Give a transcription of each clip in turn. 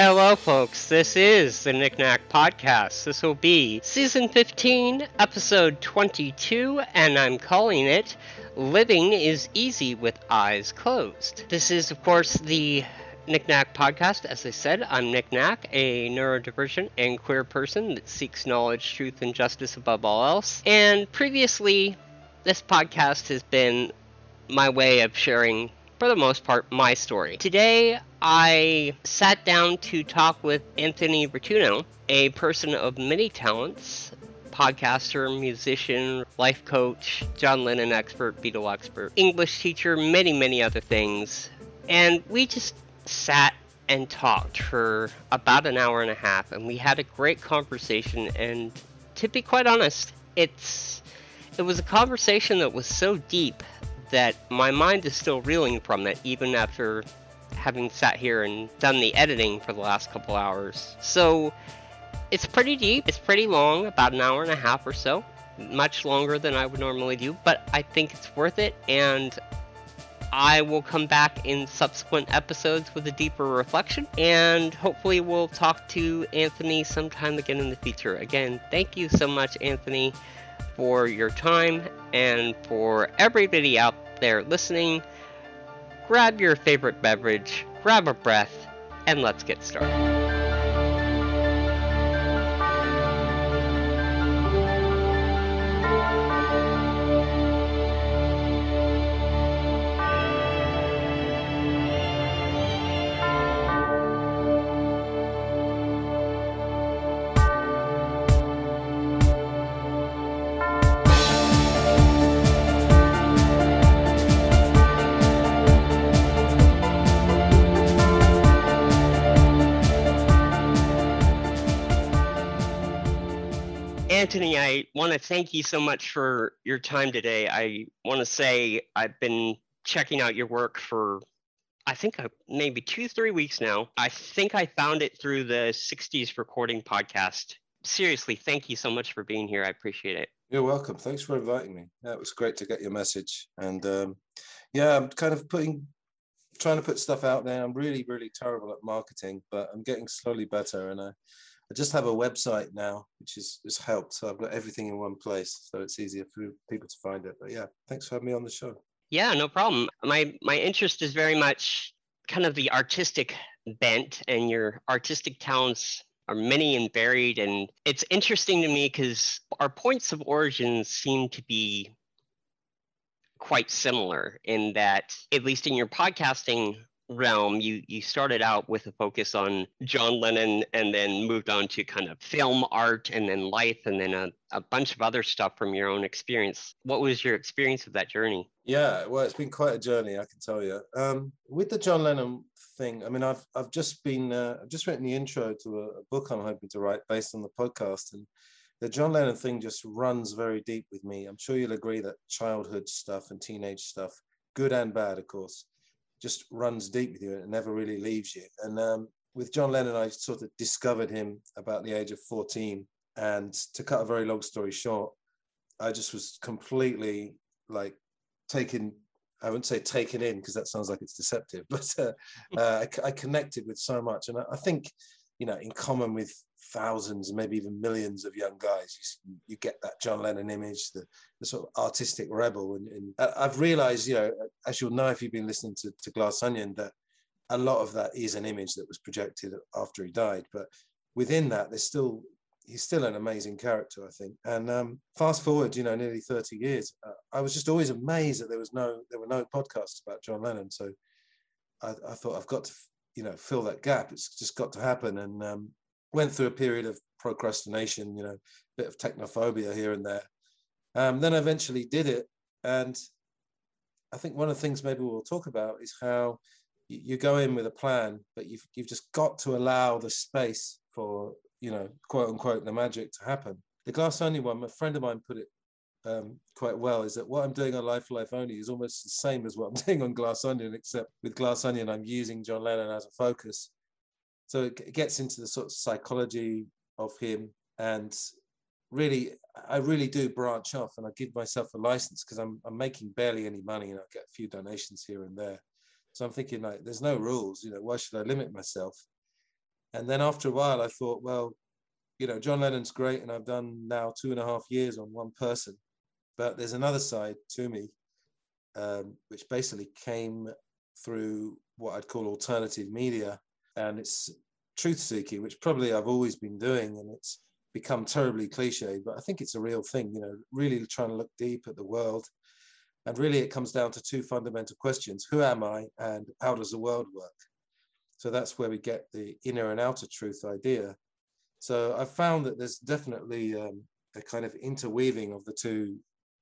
Hello, folks. This is the Nicnac Podcast. This will be season 15, episode 22, and I'm calling it Living is Easy with Eyes Closed. This is, of course, the Nicnac Podcast. As I said, I'm Nicnac, a neurodivergent and queer person that seeks knowledge, truth, and justice above all else. And previously, this podcast has been my way of sharing for the most part, my story. Today, I sat down to talk with Antony Rotunno, a person of many talents podcaster, musician, life coach, John Lennon expert, Beatle expert, English teacher, many, many other things. And we just sat and talked for about an hour and a half, and we had a great conversation. And to be quite honest, it's it was a conversation that was so deep that my mind is still reeling from it, even after having sat here and done the editing for the last couple hours. So it's pretty deep, it's pretty long, about an hour and a half or so, much longer than I would normally do, but I think it's worth it, and I will come back in subsequent episodes with a deeper reflection, and hopefully we'll talk to Antony sometime again in the future. Again, thank you so much, Antony for your time and for everybody out there listening. Grab your favorite beverage, grab a breath, and let's get started. Thank you so much for your time today. I want to say I've been checking out your work for, I think, uh, maybe two, three weeks now. I think I found it through the 60s Recording podcast. Seriously, thank you so much for being here. I appreciate it. You're welcome. Thanks for inviting me. Yeah, it was great to get your message. And um, yeah, I'm kind of putting, trying to put stuff out there. I'm really, really terrible at marketing, but I'm getting slowly better. And I, I just have a website now, which has, helped. So I've got everything in one place, so it's easier for people to find it. But yeah, thanks for having me on the show. Yeah, no problem. My my interest is very much kind of the artistic bent, and your artistic talents are many and varied. And it's interesting to me because our points of origin seem to be quite similar in that, at least in your podcasting realm, you you started out with a focus on John Lennon and then moved on to kind of film art and then life and then a, a bunch of other stuff from your own experience. What was your experience of that journey? Yeah, well, it's been quite a journey, I can tell you. Um, with the John Lennon thing, I mean, I've I've just been uh, I've just written the intro to a, a book I'm hoping to write based on the podcast and the John Lennon thing just runs very deep with me. I'm sure you'll agree that childhood stuff and teenage stuff, good and bad, of course, just runs deep with you and never really leaves you. And um, with John Lennon, I sort of discovered him about the age of 14. And to cut a very long story short, I just was completely like taken, I wouldn't say taken in because that sounds like it's deceptive, but uh, uh, I, I, connected with so much. And I, I think, you know, in common with thousands, maybe even millions of young guys. You, you get that John Lennon image, the, the sort of artistic rebel. And, and, I've realized, you know, as you'll know if you've been listening to, to Glass Onion, that a lot of that is an image that was projected after he died. But within that, there's still he's still an amazing character, I think. And um, fast forward, you know, nearly 30 years, uh, I was just always amazed that there was no there were no podcasts about John Lennon. So I, I thought I've got to you know fill that gap. It's just got to happen. And um, went through a period of procrastination, you know, a bit of technophobia here and there. Um, then I eventually did it. And I think one of the things maybe we'll talk about is how you, go in with a plan, but you've, you've just got to allow the space for, you know, quote unquote, the magic to happen. The Glass Onion one, a friend of mine put it um, quite well is that what I'm doing on Life Life Only is almost the same as what I'm doing on Glass Onion, except with Glass Onion, I'm using John Lennon as a focus so it gets into the sort of psychology of him and really i really do branch off and i give myself a license because I'm, I'm making barely any money and i get a few donations here and there so i'm thinking like there's no rules you know why should i limit myself And then after a while, I thought, well, you know, John Lennon's great, and I've done now two and a half years on one person. But there's another side to me, um, which basically came through what I'd call alternative media, and it's truth seeking, which probably I've always been doing, and it's become terribly cliche, but I think it's a real thing. You know, really trying to look deep at the world, and really it comes down to two fundamental questions: Who am I, and how does the world work? So that's where we get the inner and outer truth idea. So I've found that there's definitely um, a kind of interweaving of the two,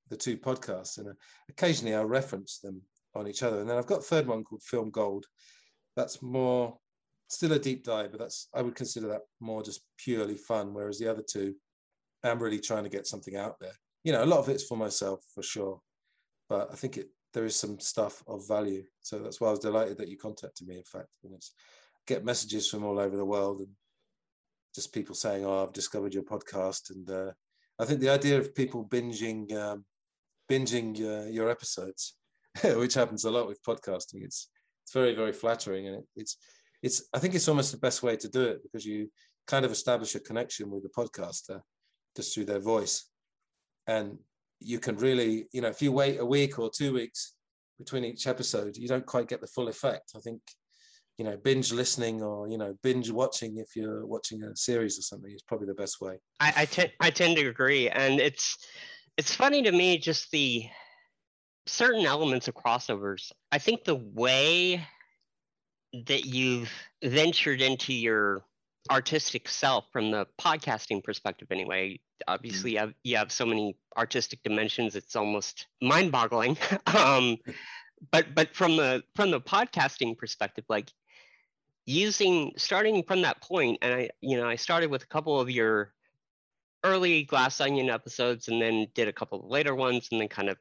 the two podcasts, and uh, occasionally I reference them on each other. And then I've got a third one called Film Gold. That's more still a deep dive, but that's I would consider that more just purely fun. Whereas the other two, I'm really trying to get something out there. You know, a lot of it's for myself for sure, but I think it there is some stuff of value. So that's why I was delighted that you contacted me. In fact, and it's get messages from all over the world and just people saying, "Oh, I've discovered your podcast," and uh, I think the idea of people binging um, binging uh, your episodes, which happens a lot with podcasting, it's it's very very flattering, and it, it's it's I think it's almost the best way to do it because you kind of establish a connection with the podcaster just through their voice, and you can really, you know, if you wait a week or two weeks between each episode, you don't quite get the full effect. I think, you know, binge listening or you know, binge watching if you're watching a series or something is probably the best way. I I, te- I tend to agree, and it's it's funny to me just the certain elements of crossovers. I think the way that you've ventured into your artistic self from the podcasting perspective anyway. Obviously you have, you have so many artistic dimensions it's almost mind-boggling. Um, but but from the from the podcasting perspective like using starting from that point and i you know i started with a couple of your early glass onion episodes and then did a couple of later ones and then kind of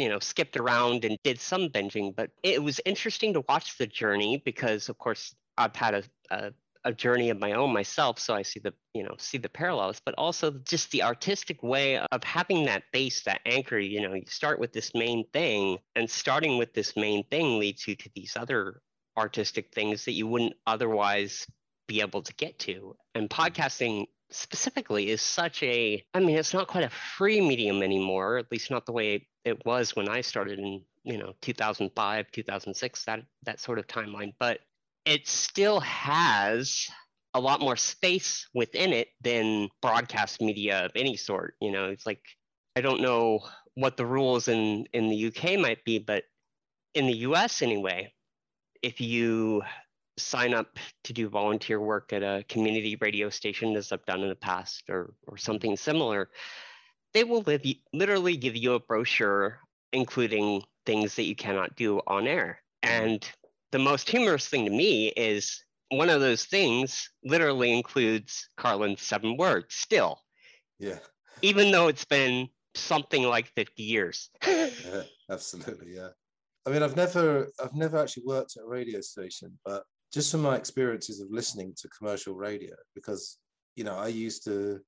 you know skipped around and did some binging but it was interesting to watch the journey because of course i've had a, a a journey of my own myself so i see the you know see the parallels but also just the artistic way of having that base that anchor you know you start with this main thing and starting with this main thing leads you to these other artistic things that you wouldn't otherwise be able to get to and mm. podcasting specifically is such a i mean it's not quite a free medium anymore at least not the way it was when i started in you know 2005 2006 that that sort of timeline but it still has a lot more space within it than broadcast media of any sort. You know, it's like I don't know what the rules in in the UK might be, but in the US anyway, if you sign up to do volunteer work at a community radio station, as I've done in the past, or or something similar, they will live, literally give you a brochure including things that you cannot do on air. Mm-hmm. And the most humorous thing to me is one of those things literally includes Carlin's seven words still. Yeah. Even though it's been something like 50 years. yeah, absolutely. Yeah. I mean, I've never, I've never actually worked at a radio station, but just from my experiences of listening to commercial radio, because, you know, I used to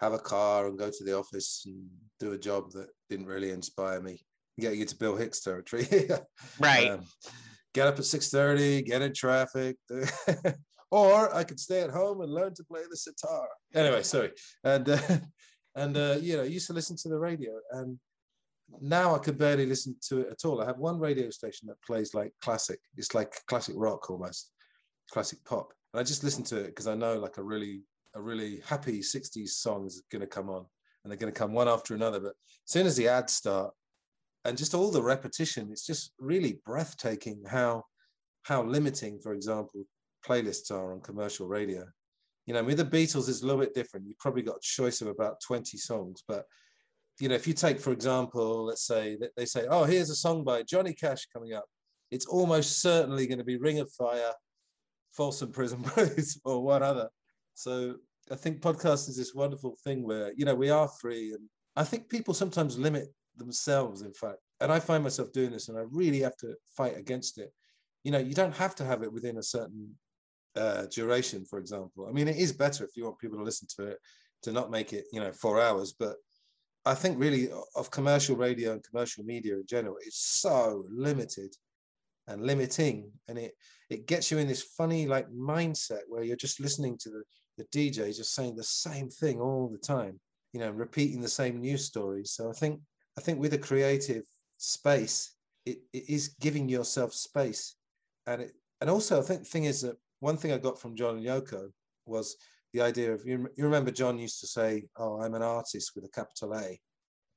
have a car and go to the office and do a job that didn't really inspire me, getting into Bill Hicks territory. right. Um, get up at 6.30, get in traffic. or I could stay at home and learn to play the sitar. Anyway, sorry. And, uh, and uh, you know, I used to listen to the radio and now I could barely listen to it at all. I have one radio station that plays like classic. It's like classic rock almost, classic pop. And I just listen to it because I know like a really, a really happy 60s song is going to come on and they're going to come one after another. But as soon as the ads start, and just all the repetition it's just really breathtaking how how limiting for example playlists are on commercial radio you know with the beatles it's a little bit different you've probably got a choice of about 20 songs but you know if you take for example let's say that they say oh here's a song by johnny cash coming up it's almost certainly going to be ring of fire folsom prison blues or one other so i think podcast is this wonderful thing where you know we are free and i think people sometimes limit themselves, in fact. And I find myself doing this, and I really have to fight against it. You know, you don't have to have it within a certain uh, duration, for example. I mean, it is better if you want people to listen to it to not make it, you know, four hours. But I think really of commercial radio and commercial media in general, it's so limited. And limiting and it it gets you in this funny like mindset where you're just listening to the, the dj just saying the same thing all the time you know repeating the same news stories. So i think i think with a creative space it, it is giving yourself space. And it and also i think the thing is that one thing i got from john and yoko was the idea of you, you remember john used to say oh i'm an artist with a capital a.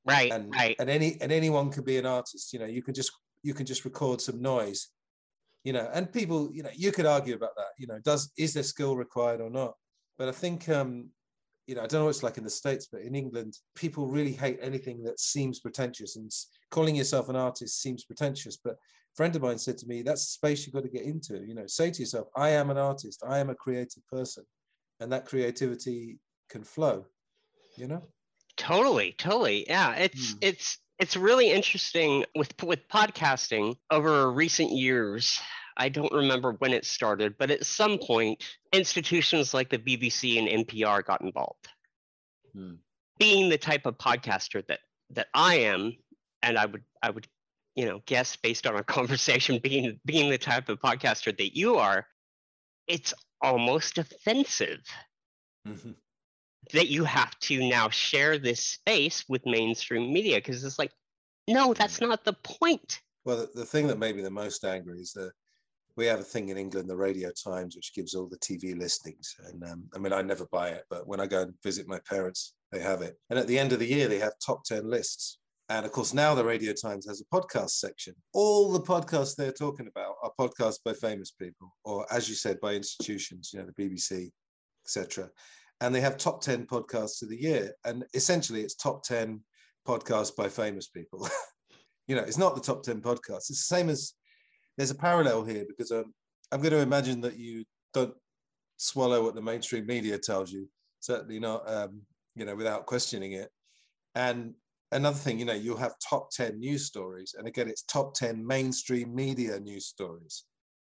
Right and right. and any and anyone could be an artist you know you can just you can just record some noise you know and people you know you could argue about that you know does is there skill required or not but i think um you know i don't know what it's like in the states but in england people really hate anything that seems pretentious and calling yourself an artist seems pretentious but a friend of mine said to me that's the space you've got to get into you know say to yourself i am an artist i am a creative person and that creativity can flow you know Totally, totally. Yeah, it's Hmm. it's it's really interesting with with podcasting over recent years. I don't remember when it started, but at some point, institutions like the BBC and NPR got involved. Hmm. Being the type of podcaster that that I am, and I would I would you know guess based on our conversation, being being the type of podcaster that you are, it's almost offensive Mhm. That you have to now share this space with mainstream media because it's like no that's not the point Well, the, the thing that made me the most angry is that we have a thing in England, the Radio Times, which gives all the TV listings. And um, I mean, I never buy it, but when I go and visit my parents, they have it. And at the end of the year, they have top 10 lists. And of course, now the Radio Times has a podcast section. All the podcasts they're talking about are podcasts by famous people, or as you said, by institutions, you know, the BBC, etc. And they have top 10 podcasts of the year. And essentially, it's top 10 podcasts by famous people. you know, it's not the top 10 podcasts. It's the same as there's a parallel here because um, I'm going to imagine that you don't swallow what the mainstream media tells you, certainly not, um, you know, without questioning it. And another thing, you know, you'll have top 10 news stories. And again, it's top 10 mainstream media news stories.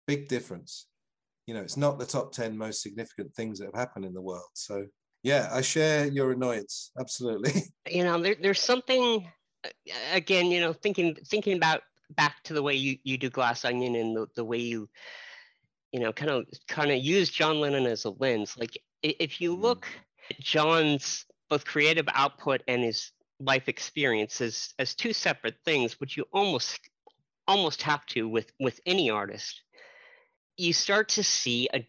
Big difference. You know, it's not the top 10 most significant things that have happened in the world. So, yeah, I share your annoyance. Absolutely. you know there, there's something again you know thinking thinking about back to the way you, you do glass onion and the, the way you you know kind of kind of use john lennon as a lens like if you Mhm. look at john's both creative output and his life experiences as two separate things which you almost almost have to with with any artist you start to see a,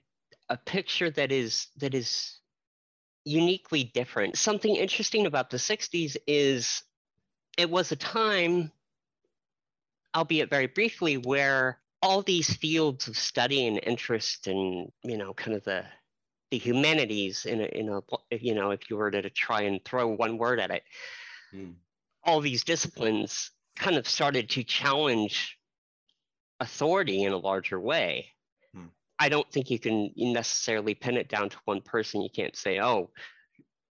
a picture that is that is uniquely different. Something interesting about the 60s is it was a time, albeit very briefly, where all these fields of study and interest and, you know, kind of the the humanities in a, in a you know if you were to try and throw one word at it Mm. all these disciplines kind of started to challenge authority in a larger way. I don't think you can necessarily pin it down to one person. You can't say oh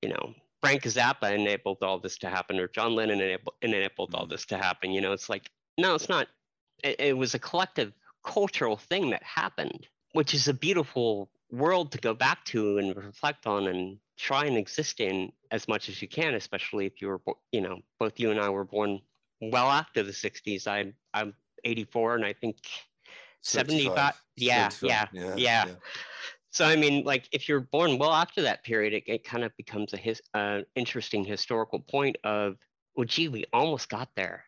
you know frank zappa enabled all this to happen or john lennon enabled, enabled all Hmm. this to happen. You know it's like no it's not. It, it was a collective cultural thing that happened which is a beautiful world to go back to and reflect on and try and exist in as much as you can especially if you were you know both you and i were born well after the 60s i i'm 84 and i think 75 yeah, 75, yeah, yeah. so i mean like if you're born well after that period it, it kind of becomes a his uh, interesting historical point of well gee we almost got there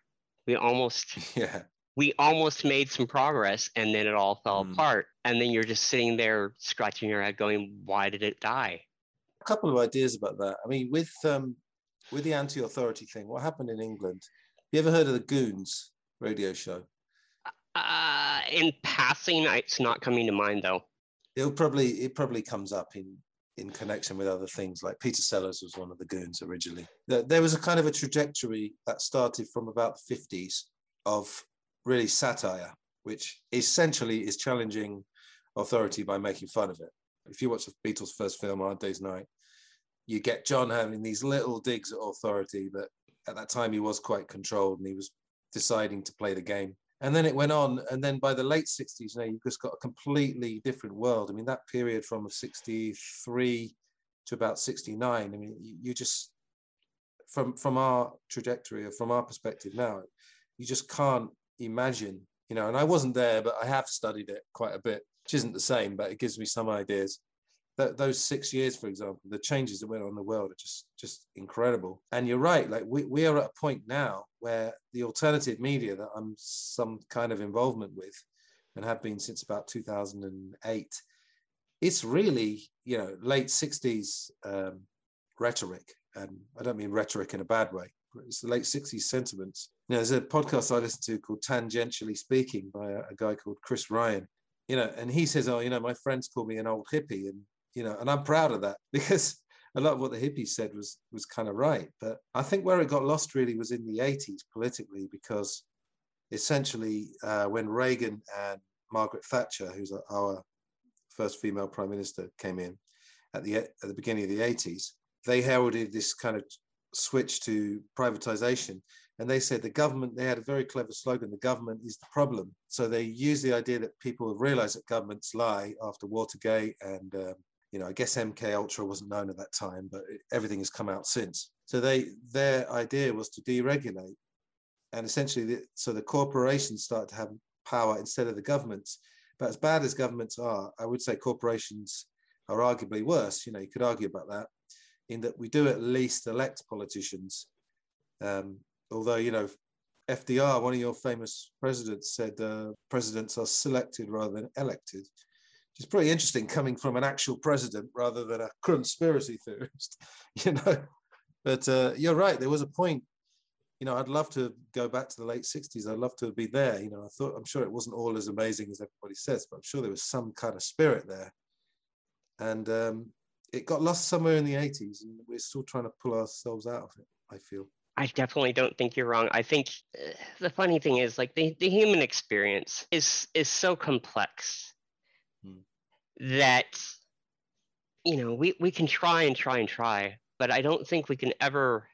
we almost Yeah. we almost made some progress and then it all fell Mm. apart and then you're just sitting there scratching your head going why did it die A couple of ideas about that. I mean, with um, with the anti-authority thing, what happened in England? Have You ever heard of the Goons radio show? Uh in passing it's not coming to mind though It'll probably it probably comes up in in connection with other things. Like Peter Sellers was one of the Goons originally. There, was a kind of a trajectory that started from about the fifties of really satire, which essentially is challenging authority by making fun of it. If you watch the Beatles' first film, Hard Day's Night, you get John having these little digs at authority, but at that time he was quite controlled and he was deciding to play the game. And then it went on, and then by the late 60s, now you've just got a completely different world. I mean, that period from 63 to about 69, I mean, you, you just from from our trajectory or from our perspective now, you just can't imagine you know, and I wasn't there, but I have studied it quite a bit, which isn't the same, but it gives me some ideas. Those six years, for example, the changes that went on in the world are just just incredible. And you're right, like we, we are at a point now where the alternative media that I'm some kind of involvement with and have been since about 2008, it's really, you know, late 60s um, rhetoric. And I don't mean rhetoric in a bad way. It's the late 60s sentiments. You know, there's a podcast I listen to called Tangentially Speaking by a, a guy called Chris Ryan. You know, and he says, "Oh, you know, my friends call me an old hippie," and you know, and I'm proud of that because a lot of what the hippies said was was kind of right. But I think where it got lost really was in the 80s politically because essentially uh, when Reagan and Margaret Thatcher, who's our first female prime minister, came in at the at the beginning of the 80s, they heralded this kind of switch to privatization. And they said the government, they had a very clever slogan, the government is the problem. So they used the idea that people have realized that governments lie after Watergate and, um, you know, I guess MK Ultra wasn't known at that time, but everything has come out since. So they, their idea was to deregulate. And essentially, the, so the corporations start to have power instead of the governments. But as bad as governments are, I would say corporations are arguably worse. You know, you could argue about that in that we do at least elect politicians. Um, although, you know, FDR, one of your famous presidents, said uh, presidents are selected rather than elected, which is pretty interesting coming from an actual president rather than a conspiracy theorist, you know. But uh, you're right, there was a point, you know, I'd love to go back to the late 60s. I'd love to be there. You know, I thought, I'm sure it wasn't all as amazing as everybody says, but I'm sure there was some kind of spirit there. And um, it got lost somewhere in the 80s and we're still trying to pull ourselves out of it i feel i definitely don't think you're wrong i think uh, the funny thing is like the, the human experience is is so complex. That you know we, we can try and try and try but i don't think we can ever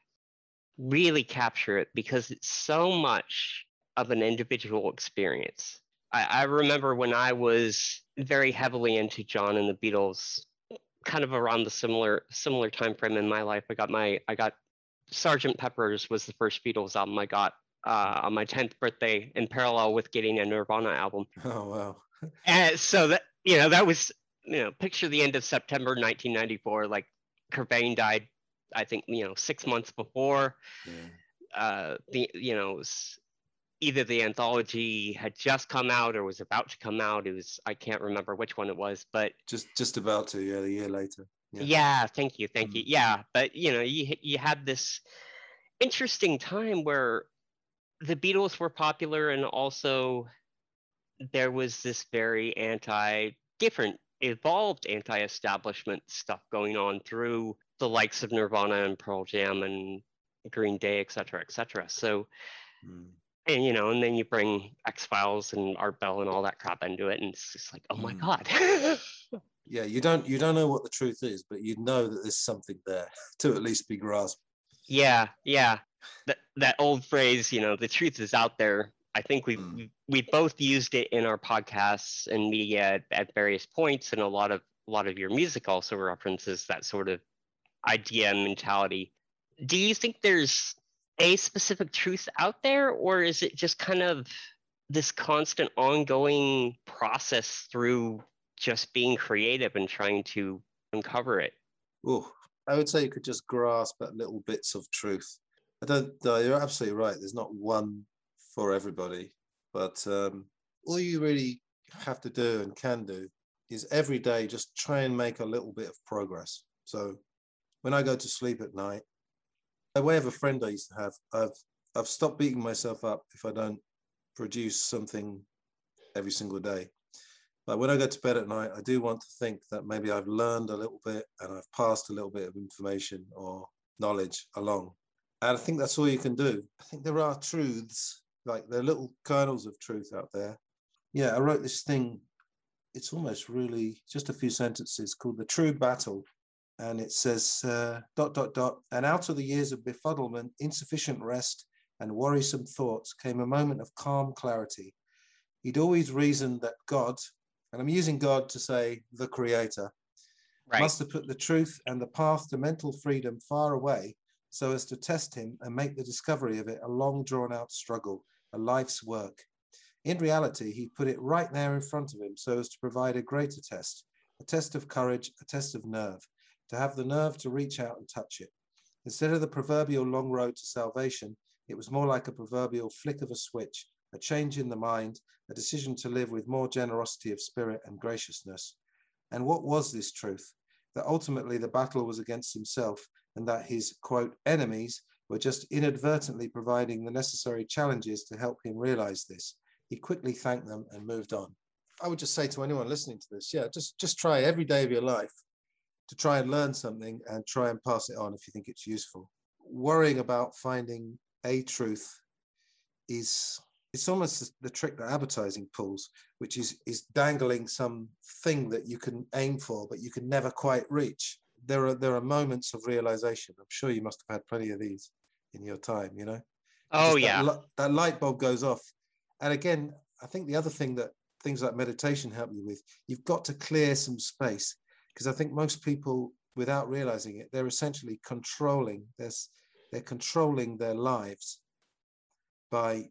really capture it because it's so much of an individual experience I, I remember when i was very heavily into john and the beatles kind of around the similar similar time frame in my life. I got my I got Sergeant Pepper's was the first Beatles album I got uh, on my 10th birthday in parallel with getting a Nirvana album. Oh wow. and so that you know that was you know picture the end of September 1994 like Cobain died I think you know 6 months before. Yeah. Uh the you know was either the anthology had just come out or was about to come out. It was I can't remember which one it was, but just just about to, yeah, a year later. Yeah, yeah thank you, thank mm you. Yeah, but you know, you you had this interesting time where the Beatles were popular and also there was this very anti different evolved anti-establishment stuff going on through the likes of Nirvana and Pearl Jam and Green Day, et cetera, et cetera. So mm and you know, and then you bring X Files and Art Bell and all that crap into it, and it's just like, oh my mm. god. yeah, you don't you don't know what the truth is, but you know that there's something there to at least be grasped. Yeah, yeah. That that old phrase, you know, the truth is out there. I think we've mm. we both used it in our podcasts and media at, at various points, and a lot of a lot of your music also references that sort of idea and mentality. Do you think there's a specific truth out there, or is it just kind of this constant ongoing process through just being creative and trying to uncover it? Oh, I would say you could just grasp at little bits of truth. I don't. No, you're absolutely right. There's not one for everybody, but um, all you really have to do and can do is every day just try and make a little bit of progress. So when I go to sleep at night, a way of a friend I used to have, I've I've stopped beating myself up if I don't produce something every single day. But when I go to bed at night, I do want to think that maybe I've learned a little bit and I've passed a little bit of information or knowledge along. And I think that's all you can do. I think there are truths, like there are little kernels of truth out there. Yeah, I wrote this thing. It's almost really just a few sentences called The True Battle and it says uh, dot dot dot and out of the years of befuddlement insufficient rest and worrisome thoughts came a moment of calm clarity he'd always reasoned that god and i'm using god to say the creator right. must have put the truth and the path to mental freedom far away so as to test him and make the discovery of it a long drawn out struggle a life's work In reality, he put it right there in front of him so as to provide a greater test, a test of courage, a test of nerve, to have the nerve to reach out and touch it. Instead of the proverbial long road to salvation, it was more like a proverbial flick of a switch, a change in the mind, a decision to live with more generosity of spirit and graciousness. And what was this truth? That ultimately the battle was against himself and that his, quote, enemies were just inadvertently providing the necessary challenges to help him realize this. He quickly thanked them and moved on. I would just say to anyone listening to this, yeah, just just try every day of your life to try and learn something and try and pass it on if you think it's useful. Worrying about finding a truth is it's almost the trick that advertising pulls, which is is dangling some thing that you can aim for, but you can never quite reach. There are there are moments of realization. I'm sure you must have had plenty of these in your time. You know. Oh Just yeah. That, that light bulb goes off, and again, I think the other thing that things like meditation help you with, you've got to clear some space because I think most people, without realizing it, they're essentially controlling this. They're controlling their lives by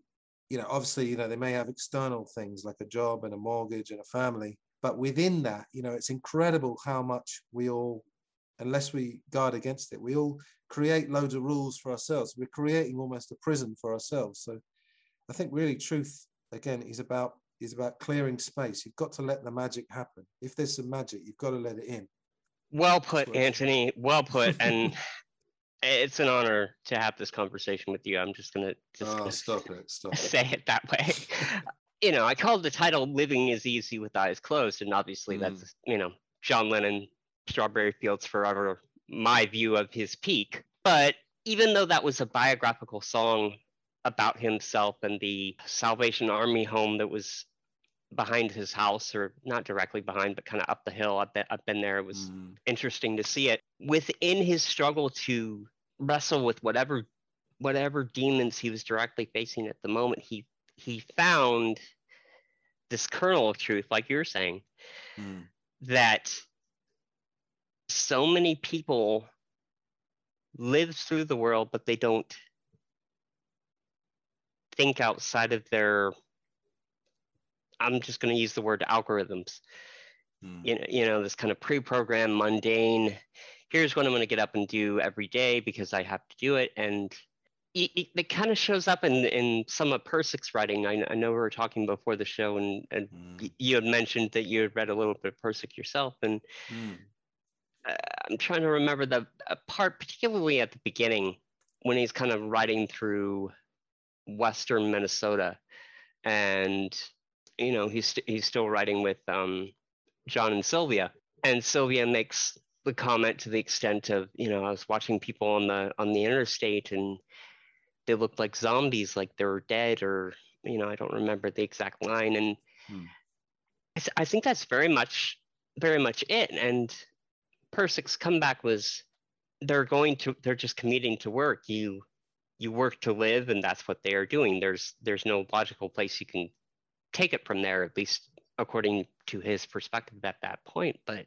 you know, obviously, you know, they may have external things like a job and a mortgage and a family, but within that, you know, it's incredible how much we all, unless we guard against it, we all create loads of rules for ourselves. We're creating almost a prison for ourselves. So I think really truth, again, is about is about clearing space. You've got to let the magic happen. If there's some magic, you've got to let it in. Well put, Antony. Well put. And it's an honor to have this conversation with you. I'm just gonna just Oh, gonna stop it, stop it. say it that way. you know, I called the title "Living is Easy with Eyes Closed," and obviously Mm. that's you know John Lennon, "Strawberry Fields Forever," my view of his peak. But even though that was a biographical song about himself and the Salvation Army home that was behind his house, or not directly behind, but kind of up the hill, I've been, I've been there. It was Mm, interesting to see it within his struggle to wrestle with whatever whatever demons he was directly facing at the moment he he found this kernel of truth like you're saying mm, that so many people live through the world but they don't think outside of their i'm just going to use the word algorithms mm. you know, you know, this kind of pre-programmed, mundane. Here's what I'm going to get up and do every day because I have to do it, and it, it, it kind of shows up in in some of Pirsig's writing. I, I know we were talking before the show, and, and Mm, you had mentioned that you had read a little bit of Pirsig yourself, and mm, uh, I'm trying to remember the part, particularly at the beginning, when he's kind of riding through western Minnesota, and you know he's st- he's still riding with um, John and Sylvia, and Sylvia makes the comment to the extent of you know I was watching people on the on the interstate and they looked like zombies, like they were dead, or you know I don't remember the exact line, and Hmm. I, th- I think that's very much very much it. And Pirsig's comeback was they're going to they're just commuting to work. You you work to live, and that's what they are doing. There's there's no logical place you can take it from there, at least according to his perspective at that point. But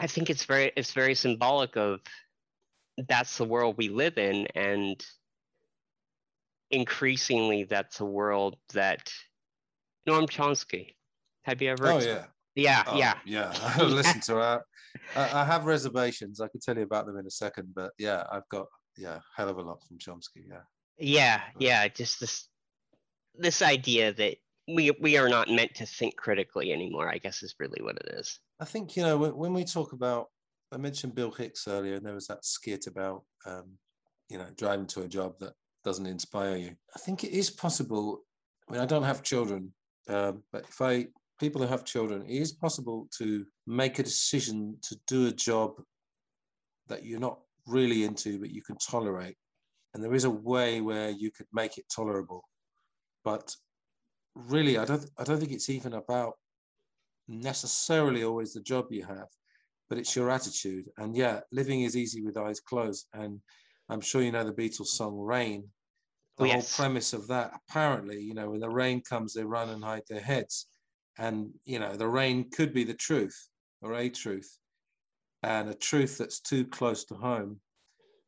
I think it's very it's very symbolic of that's the world we live in, and increasingly that's a world that Noam Chomsky. Have you ever? Oh yeah. Yeah, Oh, yeah. yeah. I listen to her. I, I have reservations. I could tell you about them in a second, but yeah, I've got yeah, hell of a lot from Chomsky. Yeah. Yeah, Right. yeah, just this this idea that we we are not meant to think critically anymore, I guess is really what it is. I think you know when, when we talk about. I mentioned Bill Hicks earlier, and there was that skit about um, you know driving to a job that doesn't inspire you. I think it is possible. I mean, I don't have children, um, but if I people who have children, it is possible to make a decision to do a job that you're not really into, but you can tolerate. And there is a way where you could make it tolerable. But really, I don't, I don't think it's even about necessarily always the job you have, but it's your attitude. And yeah, living is easy with eyes closed. And I'm sure you know the Beatles song Rain. The Oh, whole premise of that, apparently, you know, when the rain comes, they run and hide their heads. And, you know, the rain could be the truth or a truth. And a truth that's too close to home,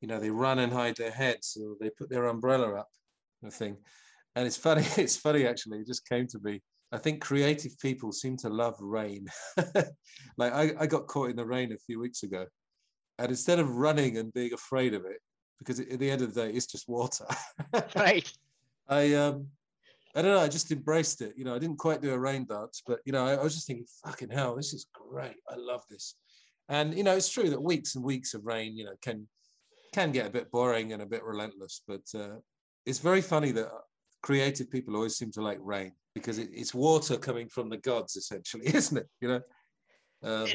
you know, they run and hide their heads or they put their umbrella up, the thing. and it's funny. It's funny actually. It just came to me. I think creative people seem to love rain. like I, I got caught in the rain a few weeks ago, and instead of running and being afraid of it, because at the end of the day, it's just water. right. I um, I don't know. I just embraced it. You know, I didn't quite do a rain dance, but you know, I, I was just thinking, fucking hell, this is great. I love this. And you know, it's true that weeks and weeks of rain, you know, can can get a bit boring and a bit relentless. But uh, it's very funny that creative people always seem to like rain because it, it's water coming from the gods, essentially, isn't it? You know. Um,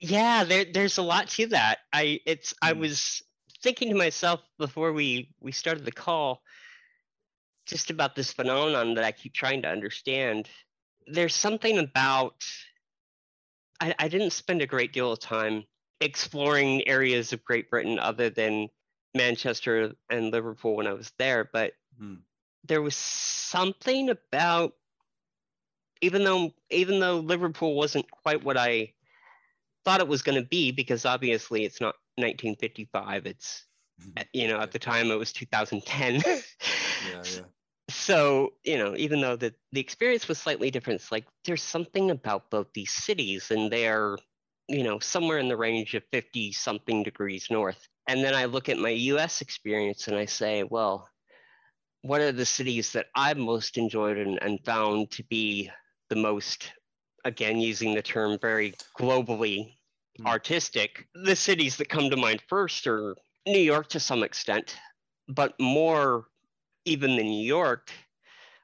yeah, there, there's a lot to that. I it's I hmm. was thinking to myself before we we started the call just about this phenomenon that I keep trying to understand. There's something about I, I didn't spend a great deal of time exploring areas of Great Britain other than Manchester and Liverpool when I was there, but hmm. there was something about even though even though Liverpool wasn't quite what I thought it was going to be because obviously it's not 1955 it's you know at the time it was 2010 yeah, yeah. so you know even though the the experience was slightly different it's like there's something about both these cities and they're you know somewhere in the range of 50 something degrees north and then i look at my us experience and i say well what are the cities that i've most enjoyed and, and found to be the most again using the term very globally mm. artistic the cities that come to mind first are new york to some extent but more even than New York,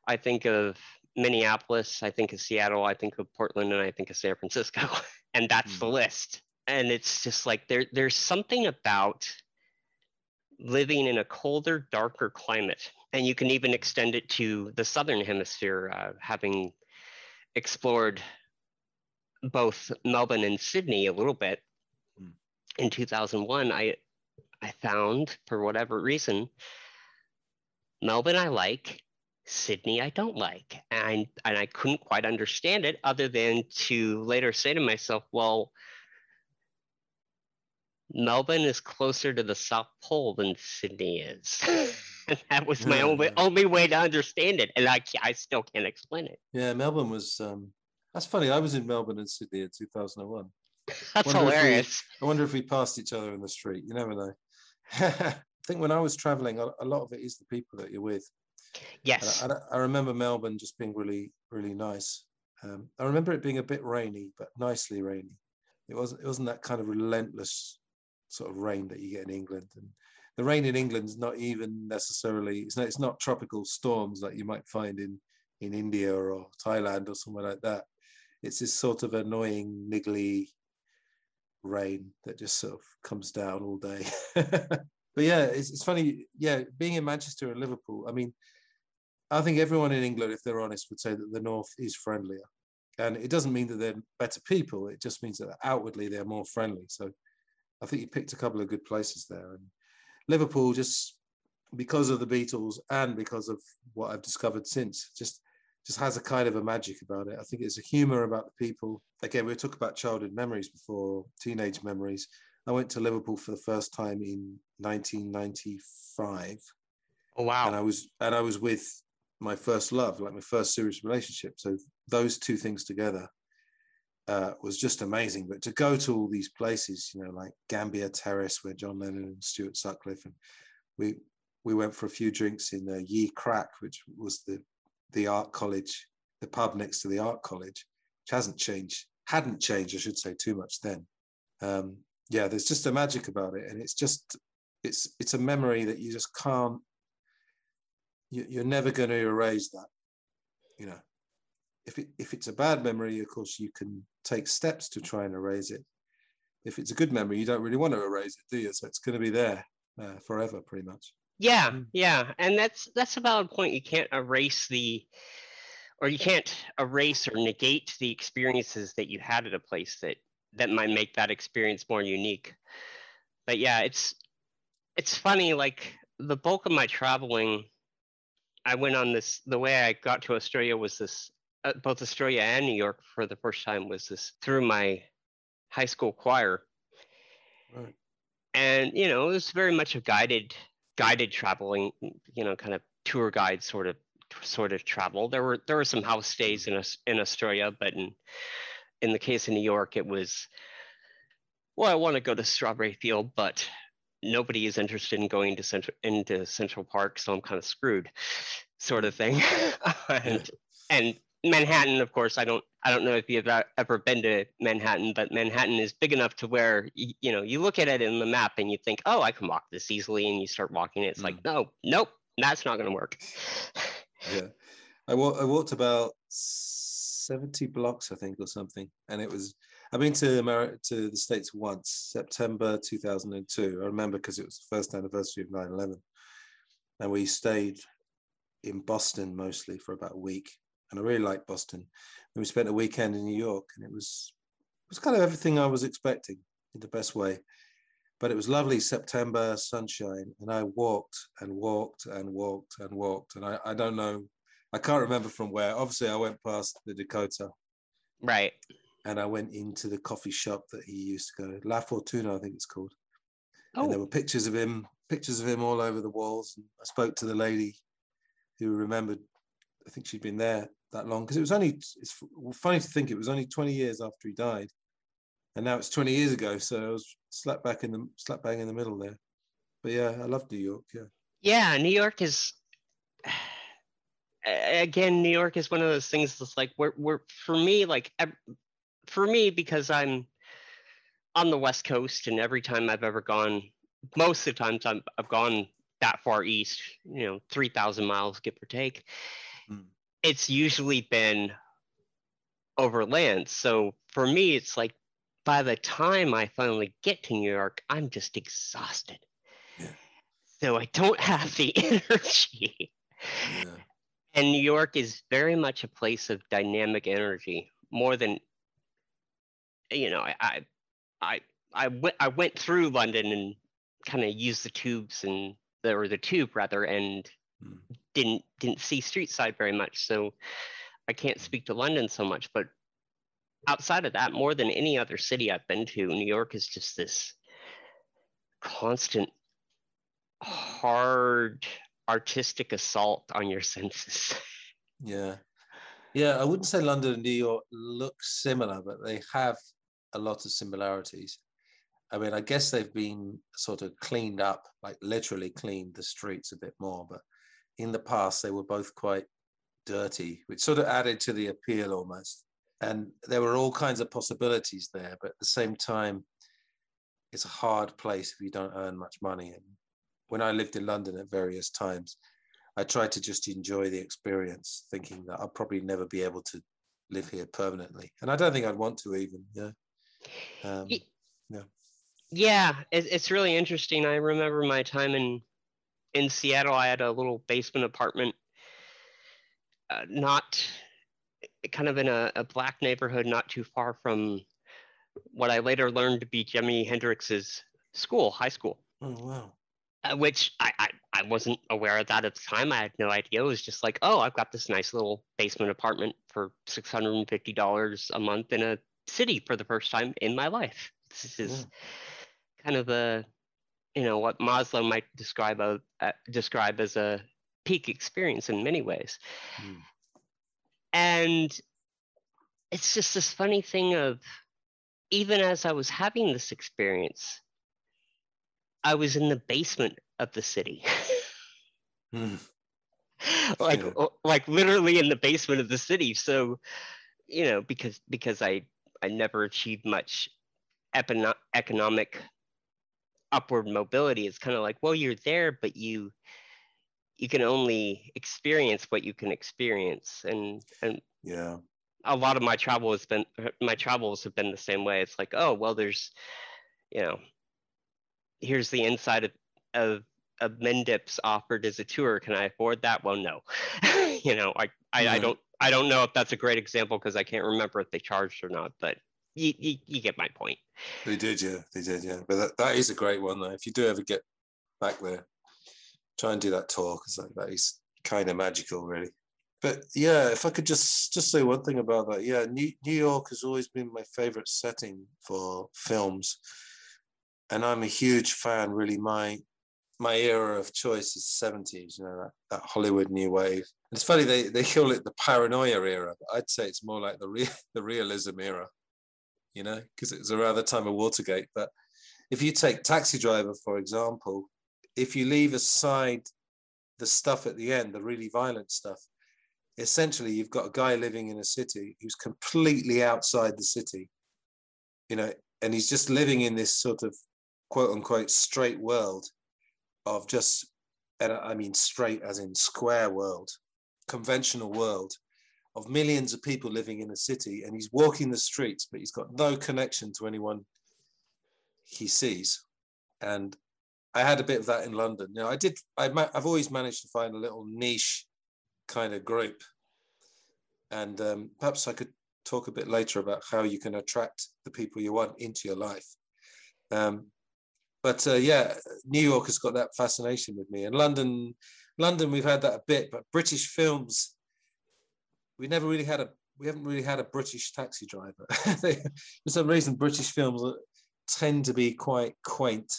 I think of Minneapolis, I think of Seattle, I think of Portland, and I think of San Francisco, and that's mm. the list. And it's just like there, there's something about living in a colder, darker climate, and you can even extend it to the southern hemisphere, uh, having explored both Melbourne and Sydney a little bit. Mm. In 2001, I I found for whatever reason Melbourne I like, Sydney I don't like. And, and I couldn't quite understand it other than to later say to myself, well, Melbourne is closer to the South Pole than Sydney is. and that was my yeah, only, yeah. only way to understand it. And I, I still can't explain it. Yeah, Melbourne was, um, that's funny. I was in Melbourne and Sydney in 2001. That's hilarious. We, I wonder if we passed each other in the street. You never know. I think when I was traveling, a, lot of it is the people that you're with. Yes. I, I, remember Melbourne just being really, really nice. Um, I remember it being a bit rainy, but nicely rainy. It wasn't. It wasn't that kind of relentless sort of rain that you get in England. And the rain in England is not even necessarily. It's not. It's not tropical storms that you might find in in India or Thailand or somewhere like that. It's this sort of annoying, niggly rain that just sort of comes down all day. but yeah, it's, it's funny. Yeah, being in Manchester and Liverpool, I mean, I think everyone in England, if they're honest, would say that the North is friendlier. And it doesn't mean that they're better people. It just means that outwardly they're more friendly. So I think you picked a couple of good places there. And Liverpool, just because of the Beatles and because of what I've discovered since, just just has a kind of a magic about it. I think it's a humor about the people. Again, we talking about childhood memories before, teenage memories. I went to Liverpool for the first time in 1995. Oh wow! And I was and I was with my first love, like my first serious relationship. So those two things together uh, was just amazing. But to go to all these places, you know, like Gambier Terrace, where John Lennon and Stuart Sutcliffe, and we we went for a few drinks in uh, Ye Cracke, which was the the art college, the pub next to the art college, which hasn't changed, hadn't changed, I should say, too much then. Um, yeah, there's just a magic about it, and it's just it's it's a memory that you just can't. You, are never going to erase that, you know. If it if it's a bad memory, of course you can take steps to try and erase it. If it's a good memory, you don't really want to erase it, do you? So it's going to be there uh, forever, pretty much. Yeah, mm. yeah, and that's that's a valid point. You can't erase the, or you can't erase or negate the experiences that you had at a place that that might make that experience more unique. But yeah, it's it's funny. Like the bulk of my traveling, I went on this. The way I got to Australia was this. Uh, both Australia and New York for the first time was this through my high school choir. Right. And you know, it was very much a guided guided traveling, you know, kind of tour guide sort of sort of travel. There were there were some house stays in in Australia, but in in the case of New York, it was well, I want to go to Strawberry Field, but nobody is interested in going to central into Central Park, so I'm kind of screwed, sort of thing. and, and Manhattan, of course, I don't I don't know if you've ever been to Manhattan, but Manhattan is big enough to where you, you know you look at it in the map and you think, oh, I can walk this easily, and you start walking it. It's mm. like, no, nope, that's not going to work. yeah, I, wa- I walked about seventy blocks, I think, or something, and it was. I've been to America to the states once, September two thousand and two. I remember because it was the first anniversary of 9-11. and we stayed in Boston mostly for about a week and I really liked Boston. And we spent a weekend in New York, and it was it was kind of everything I was expecting in the best way. But it was lovely September sunshine, and I walked and walked and walked and walked, and I, I don't know, I can't remember from where. Obviously, I went past the Dakota, right, and I went into the coffee shop that he used to go, La Fortuna, I think it's called. Oh. And there oh. were pictures of him, pictures of him all over the walls. And I spoke to the lady who remembered I think she'd been there that long because it was only it's funny to think it was only 20 years after he died and now it's 20 years ago so i was slap back in the slap bang in the middle there but yeah i love new york yeah yeah new york is again new york is one of those things that's like we're, we're for me like for me because i'm on the west coast and every time i've ever gone most of the times i have gone that far east you know 3000 miles give or take mm. it's usually been over land. So for me, it's like by the time I finally get to New York, I'm just exhausted. Yeah. So I don't have the energy. Yeah. And New York is very much a place of dynamic energy, more than you know. I I I, I went I went through London and kind of used the tubes and the or the tube rather, and mm. didn't didn't see street side very much. So I can't speak to London so much, but outside of that, more than any other city I've been to, New York is just this constant, hard artistic assault on your senses. Yeah. Yeah, I wouldn't say London and New York look similar, but they have a lot of similarities. I mean, I guess they've been sort of cleaned up, like literally cleaned the streets a bit more, but in the past they were both quite dirty, which sort of added to the appeal almost. And there were all kinds of possibilities there, but at the same time, it's a hard place if you don't earn much money. And when I lived in London at various times, I tried to just enjoy the experience, thinking that I'll probably never be able to live here permanently. And I don't think I'd want to even. Yeah. Um, yeah. Yeah, it's really interesting. I remember my time in in Seattle, I had a little basement apartment, uh, not kind of in a, a, black neighborhood, not too far from what I later learned to be Jimi Hendrix's school, high school. Oh wow! Uh, which I, I I wasn't aware of that at the time. I had no idea. It was just like, oh, I've got this nice little basement apartment for six hundred and fifty dollars a month in a city for the first time in my life. This is yeah. kind of a you know what Maslow might describe a, uh, describe as a peak experience in many ways. Mm. And it's just this funny thing of even as I was having this experience, I was in the basement of the city. mm. like yeah. like literally in the basement of the city. So, you know, because because I I never achieved much economic upward mobility it's kind of like well you're there but you you can only experience what you can experience and and yeah a lot of my travel has been my travels have been the same way it's like oh well there's you know here's the inside of of, of Mendips offered as a tour can i afford that well no you know i I, yeah. I mm-hmm. don't i don't know if that's a great example because i can't remember if they charged or not but you, you, you get my point. They did, yeah, they did, yeah. But that, that is a great one, though. If you do ever get back there, try and do that tour because like, that is kind of magical, really. But yeah, if I could just just say one thing about that, yeah, New, New York has always been my favorite setting for films, and I'm a huge fan. Really, my my era of choice is 70s, you know, that, that Hollywood new wave. It's funny, they, they call it the paranoia era, but I'd say it's more like the, re- the realism era, you know, because it was around the time of Watergate. But if you take Taxi Driver, for example, if you leave aside the stuff at the end, the really violent stuff, essentially you've got a guy living in a city who's completely outside the city, you know, and he's just living in this sort of quote unquote straight world of just, and I mean straight as in square world, conventional world of millions of people living in a city, and he's walking the streets, but he's got no connection to anyone he sees. And I had a bit of that in London. You I did. I have always managed to find a little niche kind of group, and um, perhaps I could talk a bit later about how you can attract the people you want into your life. Um, but uh, yeah, New York has got that fascination with me, and London, London, we've had that a bit. But British films, we never really had a, we haven't really had a British taxi driver. for some reason, British films tend to be quite quaint.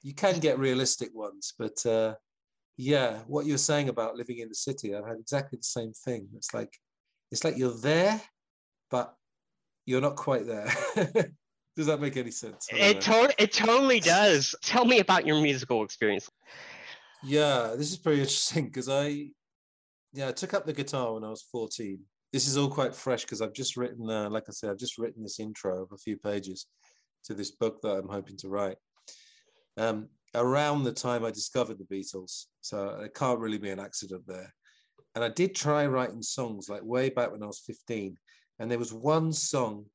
You can get realistic ones, but uh, yeah, what you're saying about living in the city, I've had exactly the same thing. It's like, it's like you're there, but you're not quite there. Does that make any sense? It, to- it totally does. Tell me about your musical experience. Yeah, this is pretty interesting because I, yeah, I took up the guitar when I was 14. This is all quite fresh because I've just written, uh, like I said, I've just written this intro of a few pages to this book that I'm hoping to write. Um, around the time I discovered the Beatles, so it can't really be an accident there. And I did try writing songs like way back when I was 15, and there was one song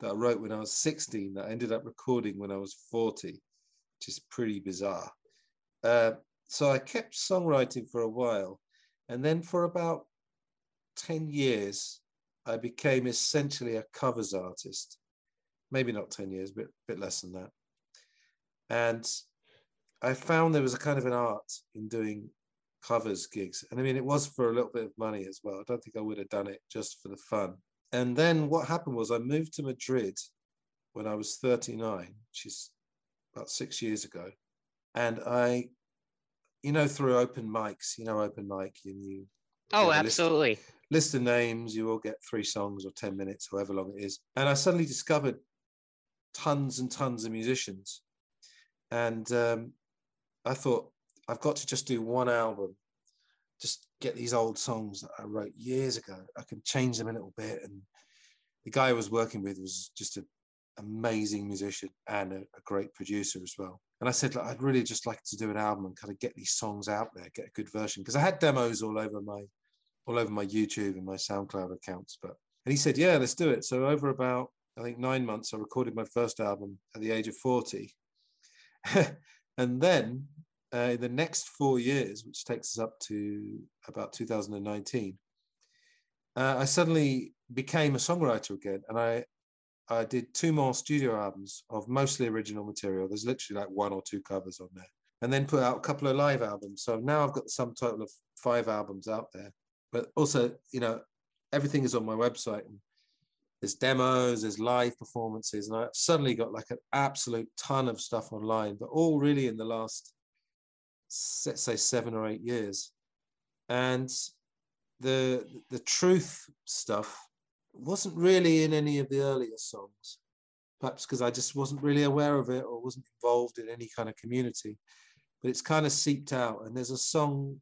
that I wrote when I was 16 that I ended up recording when I was 40, which is pretty bizarre. Uh, so I kept songwriting for a while. And then for about 10 years, I became essentially a covers artist. Maybe not 10 years, but a bit less than that. And I found there was a kind of an art in doing covers gigs. And I mean, it was for a little bit of money as well. I don't think I would have done it just for the fun and then what happened was I moved to Madrid when I was 39, which is about six years ago. And I, you know, through open mics, you know, open mic, and you. Oh, absolutely. List, list of names, you all get three songs or 10 minutes, however long it is. And I suddenly discovered tons and tons of musicians. And um, I thought, I've got to just do one album just get these old songs that I wrote years ago. I can change them a little bit. And the guy I was working with was just an amazing musician and a, a great producer as well. And I said, I'd really just like to do an album and kind of get these songs out there, get a good version. Because I had demos all over my all over my YouTube and my SoundCloud accounts. But and he said, Yeah, let's do it. So over about I think nine months, I recorded my first album at the age of 40. and then uh, in the next four years, which takes us up to about 2019, uh, I suddenly became a songwriter again, and I I did two more studio albums of mostly original material. There's literally like one or two covers on there, and then put out a couple of live albums. So now I've got the sum total of five albums out there. But also, you know, everything is on my website. There's demos, there's live performances, and I suddenly got like an absolute ton of stuff online, but all really in the last let's say seven or eight years. And the the truth stuff wasn't really in any of the earlier songs. Perhaps because i just wasn't really aware of it or wasn't involved in any kind of community. But it's kind of seeped out. And there's a song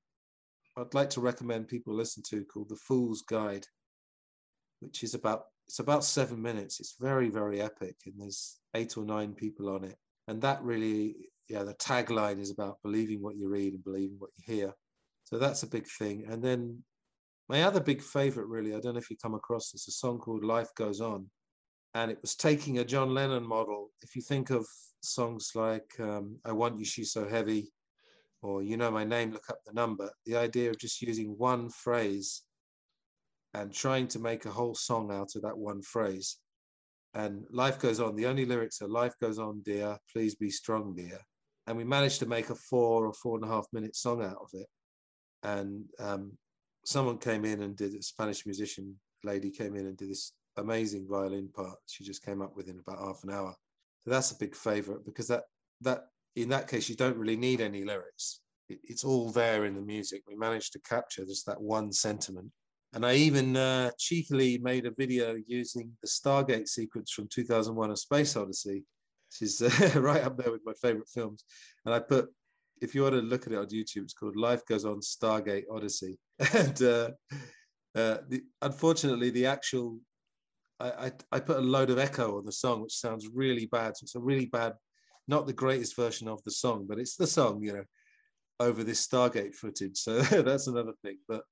i'd like to recommend people listen to called the fool's guide which is about it's about seven minutes. It's very very epic. And there's eight or nine people on it. And that really yeah, the tagline is about believing what you read and believing what you hear. So that's a big thing. And then my other big favorite, really, I don't know if you come across this, a song called Life Goes On. And it was taking a John Lennon model. If you think of songs like um, I Want You, She's So Heavy, or You Know My Name, Look Up the Number, the idea of just using one phrase and trying to make a whole song out of that one phrase. And life goes on. The only lyrics are Life goes on, dear, please be strong, dear and we managed to make a four or four and a half minute song out of it. And um, someone came in and did a Spanish musician lady came in and did this amazing violin part. She just came up within about half an hour. So that's a big favorite because that that in that case, you don't really need any lyrics. It, it's all there in the music. We managed to capture just that one sentiment. And I even uh, cheekily made a video using the Stargate sequence from 2001 A Space Odyssey, is uh, right up there with my favorite films. And I put, if you want to look at it on YouTube, it's called Life Goes On Stargate Odyssey. And uh, uh, the, unfortunately, the actual, I, I, I put a load of echo on the song, which sounds really bad. So it's a really bad not the greatest version of the song, but it's the song, you know, over this Stargate footage. So that's another thing. But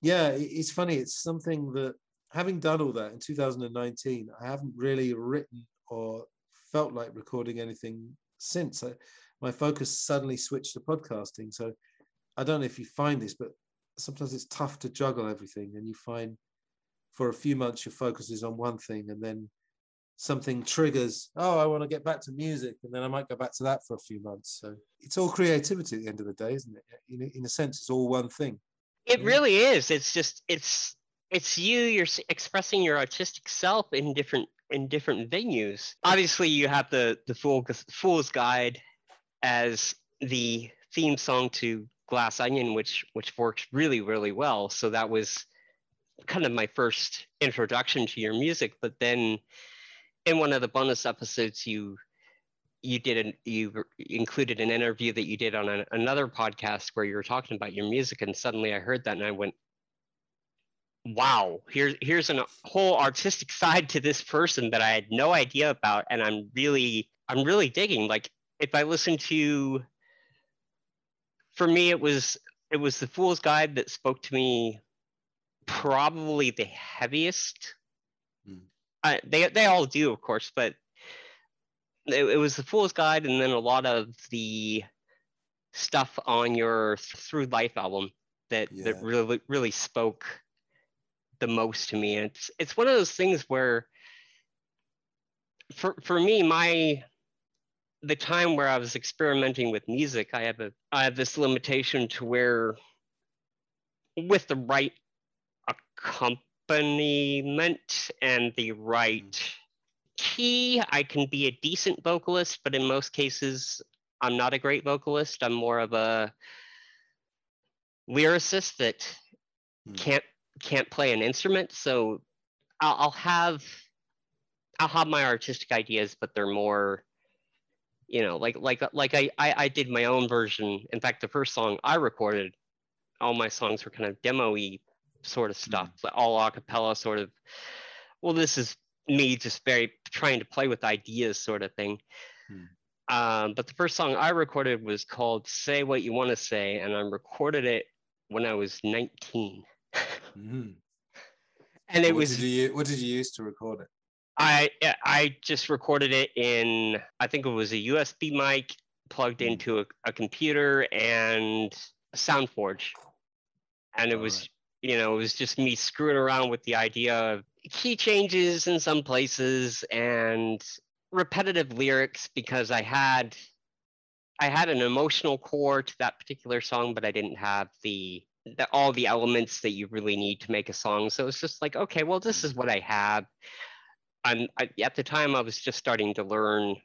yeah, it's funny. It's something that having done all that in 2019, I haven't really written or felt like recording anything since. I, my focus suddenly switched to podcasting. So I don't know if you find this, but sometimes it's tough to juggle everything. And you find for a few months your focus is on one thing, and then something triggers, oh, I want to get back to music, and then I might go back to that for a few months. So it's all creativity at the end of the day, isn't it? In, in a sense, it's all one thing. It yeah. really is. It's just it's it's you. You're expressing your artistic self in different in different venues. Obviously, you have the the Fool, Fool's Guide as the theme song to Glass Onion, which which works really really well. So that was kind of my first introduction to your music. But then in one of the bonus episodes you you did an you included an interview that you did on another podcast where you were talking about your music and suddenly i heard that and i went wow here's here's a whole artistic side to this person that i had no idea about and i'm really i'm really digging. Like if i listen to for me it was it was the fool's guide that spoke to me probably the heaviest. Hmm. I, they they all do, of course, but it, it, was the Fool's Guide, and then a lot of the stuff on your Through Life album that yeah. that really really spoke the most to me. And it's it's one of those things where, for for me, my the time where I was experimenting with music, I have a I have this limitation to where, with the right accompaniment and the right key, I can be a decent vocalist, but in most cases, I'm not a great vocalist. I'm more of a lyricist that hmm. can't can't play an instrument. So I'll, I'll have I'll have my artistic ideas, but they're more you know like like like I, I i did my own version in fact the first song i recorded all my songs were kind of demo-y sort of stuff, mm. all a cappella sort of. Well, this is me just very trying to play with ideas sort of thing. Mm. Um, but the first song I recorded was called "Say What You Want to Say," and I recorded it when I was 19. Mm. And it what was. Did you, what did you use to record it? I I just recorded it in I think it was a USB mic plugged mm. into a, a computer and a SoundForge, and it All was right you know, it was just me screwing around with the idea of key changes in some places and repetitive lyrics because I had I had an emotional core to that particular song, but I didn't have the, the all the elements that you really need to make a song. So it's just like, okay, well, this is what I have. I'm I, at the time I was just starting to learn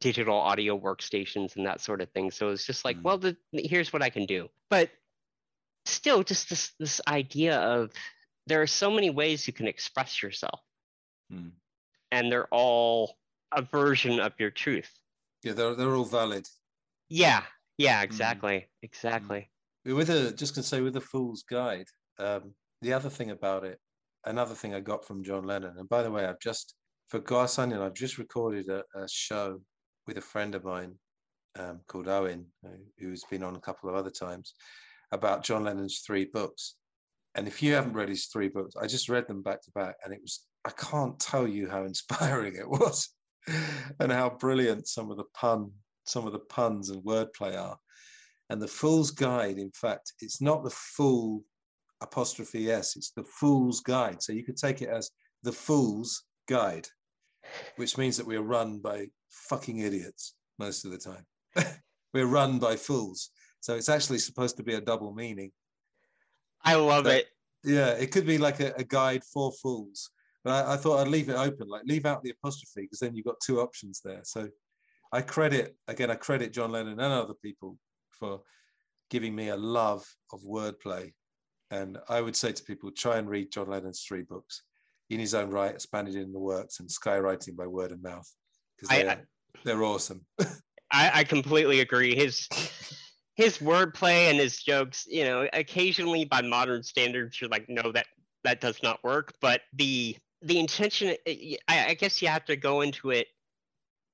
digital audio workstations and that sort of thing. So it's just like, mm. well, the, here's what I can do. But still just this this idea of there are so many ways you can express yourself hmm. and they're all a version of your truth yeah they're, they're all valid yeah yeah exactly hmm. exactly with a just gonna say with the fool's guide um, the other thing about it another thing i got from john lennon and by the way i've just for glass onion i've just recorded a, a show with a friend of mine um, called owen who's been on a couple of other times about John Lennon's three books. And if you haven't read his three books, I just read them back to back, and it was, I can't tell you how inspiring it was and how brilliant some of the pun, some of the puns and wordplay are. And the Fool's Guide, in fact, it's not the Fool apostrophe S, it's the Fool's Guide. So you could take it as the Fool's Guide, which means that we're run by fucking idiots most of the time. we're run by fools. So it's actually supposed to be a double meaning. I love but, it. Yeah, it could be like a, a guide for fools. But I, I, thought I'd leave it open, like leave out the apostrophe, because then you've got two options there. So I credit again. I credit John Lennon and other people for giving me a love of wordplay. And I would say to people, try and read John Lennon's three books In His Own Write, Spaniard in the Works, and Skywriting by Word and Mouth, because they're, they're awesome. I, I completely agree. His his wordplay and his jokes, you know, occasionally by modern standards, you're like, no, that that does not work. But the the intention, I, I guess you have to go into it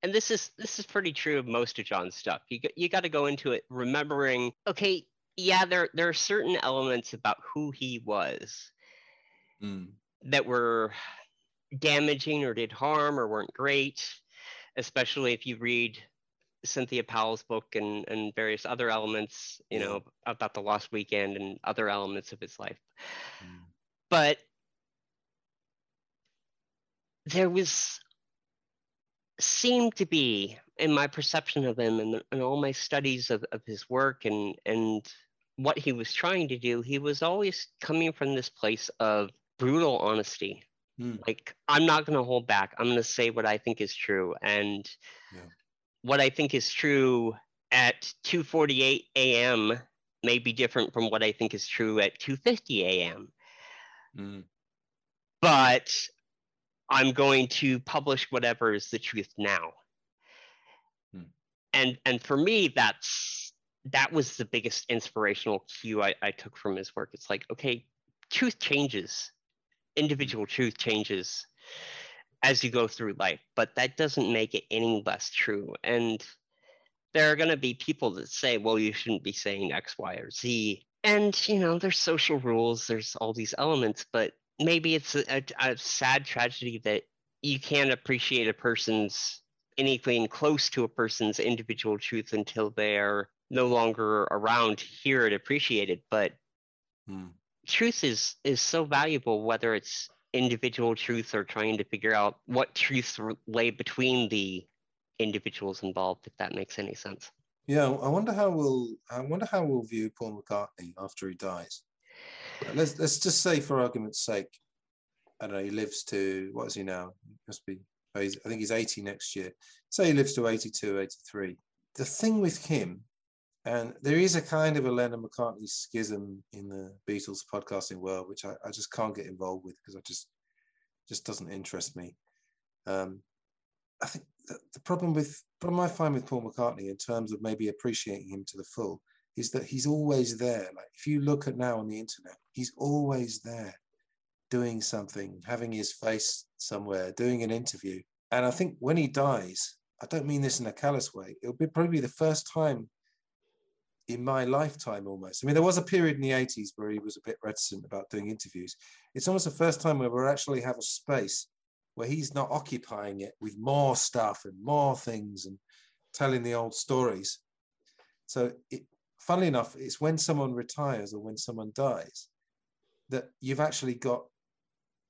and this is this is pretty true of most of John's stuff. You you got to go into it remembering, okay, yeah, there there are certain elements about who he was mm. that were damaging or did harm or weren't great, especially if you read Cynthia Powell's book and and various other elements, you know, about the lost weekend and other elements of his life. Mm. But there was seemed to be in my perception of him and, and all my studies of, of his work and and what he was trying to do he was always coming from this place of brutal honesty mm. like i'm not going to hold back i'm going to say what i think is true and yeah. what i think is true at 2:48 a.m. may be different from what i think is true at 2:50 a.m. Mm. but I'm going to publish whatever is the truth now. Hmm. And and for me, that's that was the biggest inspirational cue I, I took from his work. It's like, okay, truth changes, individual truth changes as you go through life, but that doesn't make it any less true. And there are going to be people that say, well, you shouldn't be saying X, Y, or Z. And, you know, there's social rules, there's all these elements, but maybe it's a, a, sad tragedy that you can't appreciate a person's anything close to a person's individual truth until they're no longer around to hear it appreciated but hmm. truth is is so valuable whether it's individual truth or trying to figure out what truths lay between the individuals involved if that makes any sense. Yeah i wonder how we'll i wonder how we'll view paul mccartney after he dies let's let's just say for argument's sake, I don't know, he lives to what is he now? He must be oh, I think he's 80 next year. Say he lives to 82, 83. The thing with him, and there is a kind of a Lennon McCartney schism in the Beatles podcasting world, which I, I just can't get involved with because I just just doesn't interest me. Um, I think the, problem with problem I find with Paul McCartney in terms of maybe appreciating him to the full is that he's always there. Like if you look at now on the internet, he's always there doing something, having his face somewhere, doing an interview. And I think when he dies, I don't mean this in a callous way, it'll be probably the first time in my lifetime almost. I mean, there was a period in the 80s where he was a bit reticent about doing interviews. It's almost the first time where we actually have a space where he's not occupying it with more stuff and more things and telling the old stories. So it, funnily enough, it's when someone retires or when someone dies that you've actually got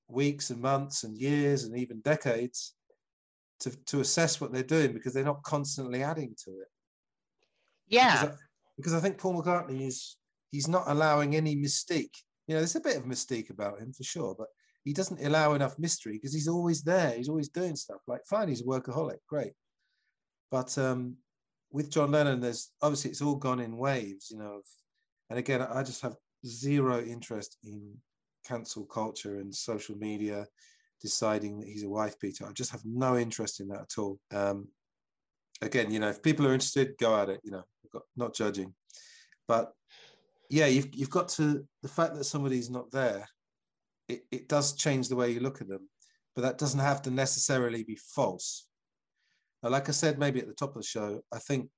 weeks and months and years and even decades to, to assess what they're doing because they're not constantly adding to it. Yeah. Because I, because I think Paul McCartney is he's not allowing any mystique. You know, there's a bit of mystique about him for sure, but he doesn't allow enough mystery because he's always there. He's always doing stuff. Like, fine, he's a workaholic, great. But um, with John Lennon, there's obviously it's all gone in waves, you know. And again, I just have zero interest in cancel culture and social media deciding that he's a wife beater. I just have no interest in that at all. Um, again, you know, if people are interested, go at it. You know, not judging, but yeah, you've you've got to the fact that somebody's not there. It, it does change the way you look at them, but that doesn't have to necessarily be false. Now, like I said, maybe at the top of the show, I think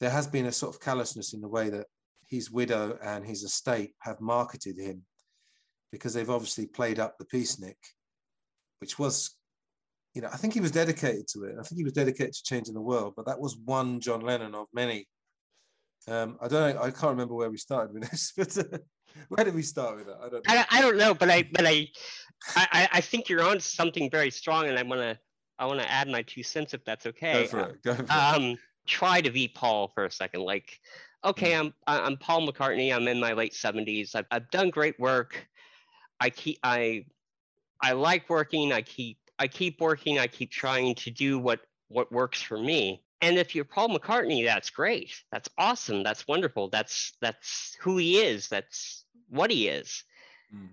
there has been a sort of callousness in the way that his widow and his estate have marketed him because they've obviously played up the peacenik, which was, you know, I think he was dedicated to it. I think he was dedicated to changing the world, but that was one John Lennon of many. Um, I don't know, I can't remember where we started with this, but uh, where did we start with that? I don't know. I, I don't know, but I, but I, I, I think you're on something very strong, and I want to I want to add my two cents if that's okay. Go for it. Go for um, it. Try to be Paul for a second. Like, okay. I'm I'm Paul McCartney. I'm in my late 70s. I've, I've done great work. I keep I I like working. I keep I keep working. I keep trying to do what what works for me. and if you're Paul McCartney, that's great. That's awesome. That's wonderful. That's that's who he is. That's what he is. Mm.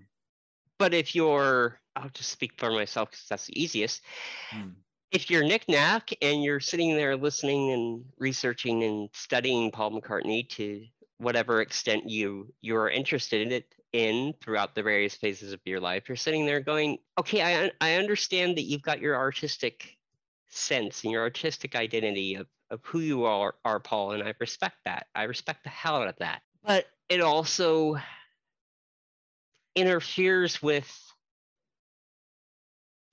But if you're, I'll just speak for myself because that's the easiest. Mm. If you're Nicnac and you're sitting there listening and researching and studying Paul McCartney to whatever extent you you're interested in it in throughout the various phases of your life, you're sitting there going, okay, I I understand that you've got your artistic sense and your artistic identity of, of who you are, are, Paul, and I respect that. I respect the hell out of that. But it also interferes with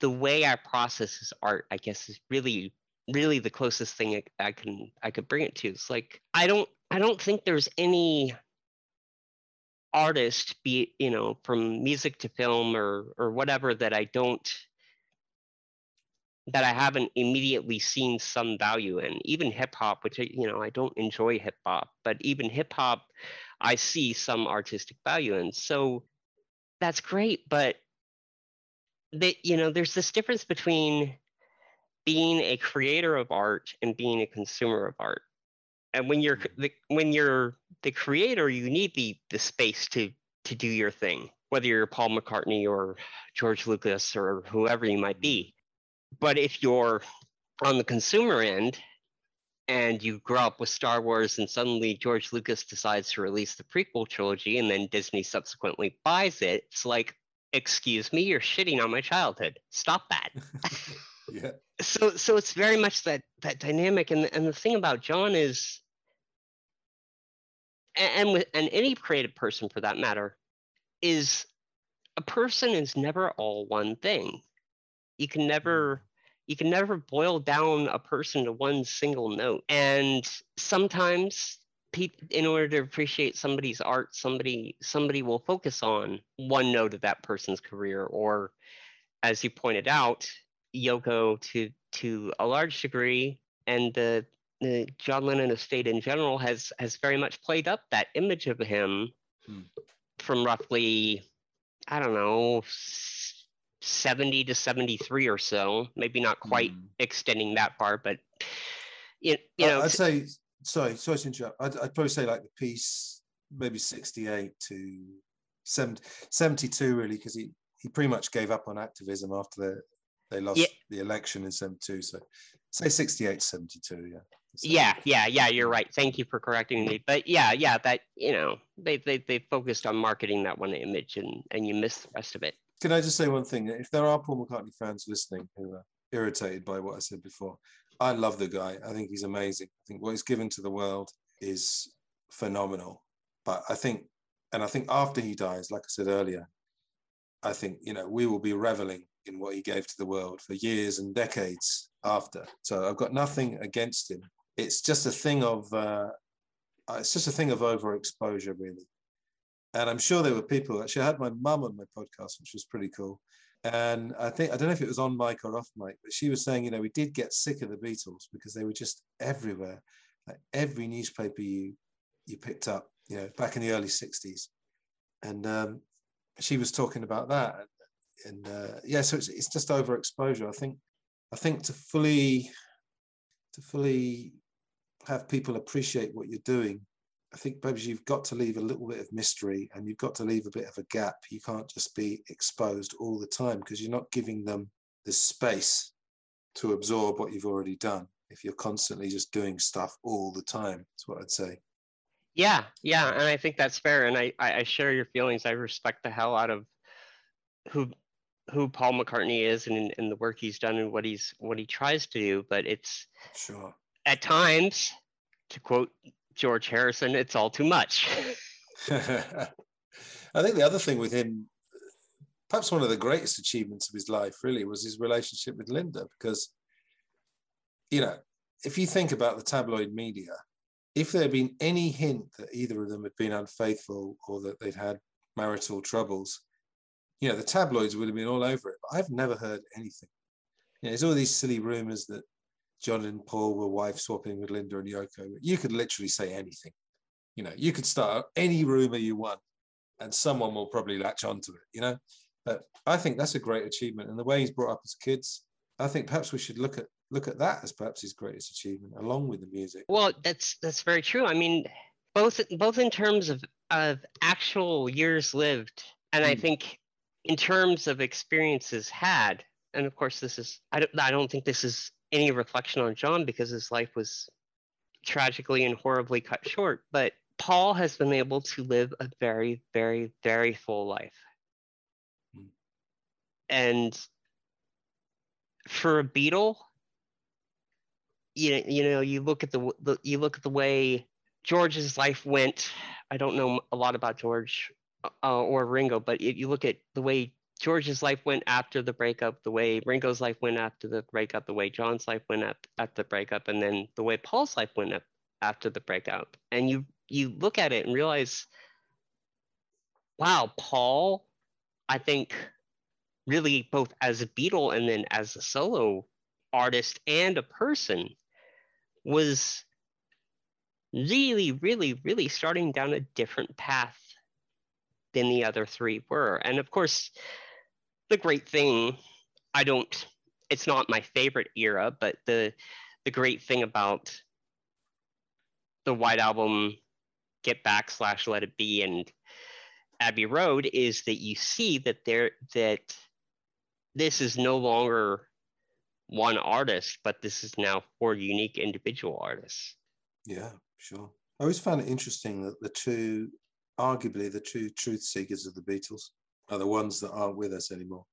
the way I process art, I guess, is really, really the closest thing I, I can I could bring it to. It's like I don't I don't think there's any artist, be you know, from music to film or or whatever, that I don't that I haven't immediately seen some value in. Even hip hop, which I, you know I don't enjoy hip hop, but even hip hop, I see some artistic value in. So that's great, but that you know there's this difference between being a creator of art and being a consumer of art. And when you're mm-hmm. the, when you're the creator, you need the the space to to do your thing, whether you're Paul McCartney or George Lucas or whoever you might be but if you're on the consumer end and you grow up with Star Wars and suddenly George Lucas decides to release the prequel trilogy and then Disney subsequently buys it, it's like, excuse me, you're shitting on my childhood. Stop that. yeah. So so it's very much that that dynamic and and the thing about John is and with and any creative person for that matter is a person is never all one thing you can never mm. you can never boil down a person to one single note. And sometimes in order to appreciate somebody's art, somebody somebody will focus on one note of that person's career, or as you pointed out, Yoko to to a large degree, and the, the John Lennon estate in general has has very much played up that image of him hmm. from roughly, I don't know, 70 to 73 or so, maybe not quite mm. extending that far, but you, you know. I'd say, sorry, sorry to interrupt. I'd, I'd probably say like the piece, maybe 68 to 70, 72, really, because he, he pretty much gave up on activism after they, they lost yeah. the election in 72. So say 68 72, yeah. So. Yeah, yeah, yeah. You're right. Thank you for correcting me. But yeah, yeah, that you know, they they they focused on marketing that one image, and and you missed the rest of it. Can I just say one thing? If there are Paul McCartney fans listening who are irritated by what I said before, I love the guy. I think he's amazing. I think what he's given to the world is phenomenal. But I think, and I think after he dies, like I said earlier, I think, you know, we will be reveling in what he gave to the world for years and decades after. So I've got nothing against him. It's just a thing of, uh, it's just a thing of overexposure, really. And I'm sure there were people. Actually, I had my mum on my podcast, which was pretty cool. And I think I don't know if it was on mic or off mic, but she was saying, you know, we did get sick of the Beatles because they were just everywhere. Like every newspaper you you picked up, you know, back in the early '60s, and um, she was talking about that. And uh, yeah, so it's, it's just overexposure. I think I think to fully to fully have people appreciate what you're doing I think perhaps you've got to leave a little bit of mystery and you've got to leave a bit of a gap. You can't just be exposed all the time because you're not giving them the space to absorb what you've already done if you're constantly just doing stuff all the time. That's what I'd say. Yeah, yeah, and I think that's fair. And I, I share your feelings. I respect the hell out of who who Paul McCartney is and, and the work he's done and what he's what he tries to do. But it's sure at times, to quote George Harrison, it's all too much. I think the other thing with him, perhaps one of the greatest achievements of his life, really, was his relationship with Linda. Because, you know, if you think about the tabloid media, if there had been any hint that either of them had been unfaithful or that they'd had marital troubles, you know, the tabloids would have been all over it. But I've never heard anything. You know, there's all these silly rumors that John and Paul were wife swapping with Linda and Yoko. You could literally say anything. You know, you could start any rumor you want, and someone will probably latch onto it. You know, but I think that's a great achievement. And the way he's brought up his kids, I think perhaps we should look at look at that as perhaps his greatest achievement, along with the music. Well, that's that's very true. I mean, both both in terms of of actual years lived, and mm. I hmm. think in terms of experiences had, and of course, this is I don't I don't think this is any reflection on John because his life was tragically and horribly cut short, but Paul has been able to live a very, very, very full life. Mm. And for a Beatle, you, you know, you look at the, the you look at the way George's life went. I don't know a lot about George uh, or Ringo, but if you look at the way George's life went after the breakup, the way Ringo's life went after the breakup, the way John's life went at, at the breakup, and then the way Paul's life went up after the breakup. And you you look at it and realize, wow, Paul, I think really both as a Beatle and then as a solo artist and a person was really, really, really starting down a different path than the other three were. And of course, the great thing, I don't, it's not my favorite era, but the the great thing about the White Album, Get Back slash Let It Be, and Abbey Road is that you see that there that this is no longer one artist, but this is now four unique individual artists. Yeah, sure. I always found it interesting that the two, arguably the two truth seekers of the Beatles, are the ones that aren't with us anymore,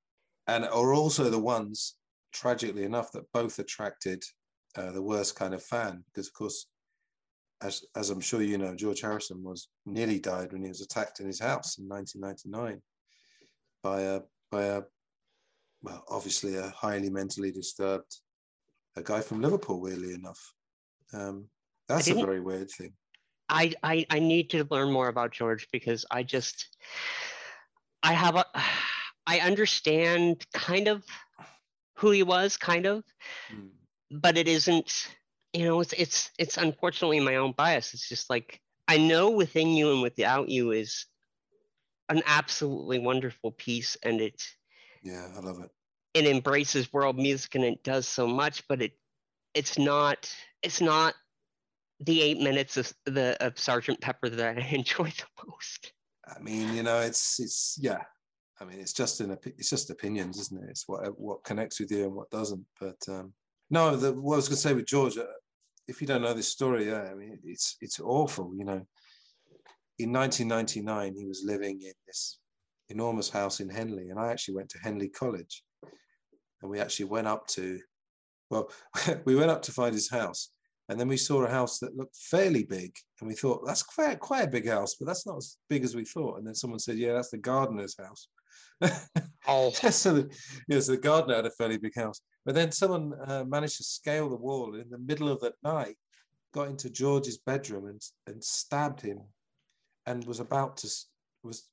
and are also the ones, tragically enough, that both attracted uh, the worst kind of fan. Because of course, as as I'm sure you know, George Harrison was nearly died when he was attacked in his house in 1999 by a by a well, obviously a highly mentally disturbed a guy from Liverpool. Weirdly enough, um, that's a very weird thing. I, I I need to learn more about George because I just I have a I understand kind of who he was, kind of, mm. but it isn't you know, it's it's it's unfortunately my own bias. It's just like I know within you and without you is an absolutely wonderful piece, and it. Yeah, I love it. It embraces world music and it does so much, but it it's not it's not the eight minutes of the of Sergeant Pepper that I enjoy the most. I mean, you know, it's it's yeah. I mean, it's just an it's just opinions, isn't it? It's what what connects with you and what doesn't. But um, no, the, what I was going to say with George, uh, if you don't know this story, yeah, I mean, it's it's awful. You know, in 1999, he was living in this enormous house in Henley, and I actually went to Henley College, and we actually went up to, well, we went up to find his house, and then we saw a house that looked fairly big, and we thought that's quite quite a big house, but that's not as big as we thought. And then someone said, yeah, that's the gardener's house. oh, so the, yeah, so the gardener had a fairly big house. But then someone uh, managed to scale the wall in the middle of the night, got into George's bedroom and, and stabbed him, and was about to was,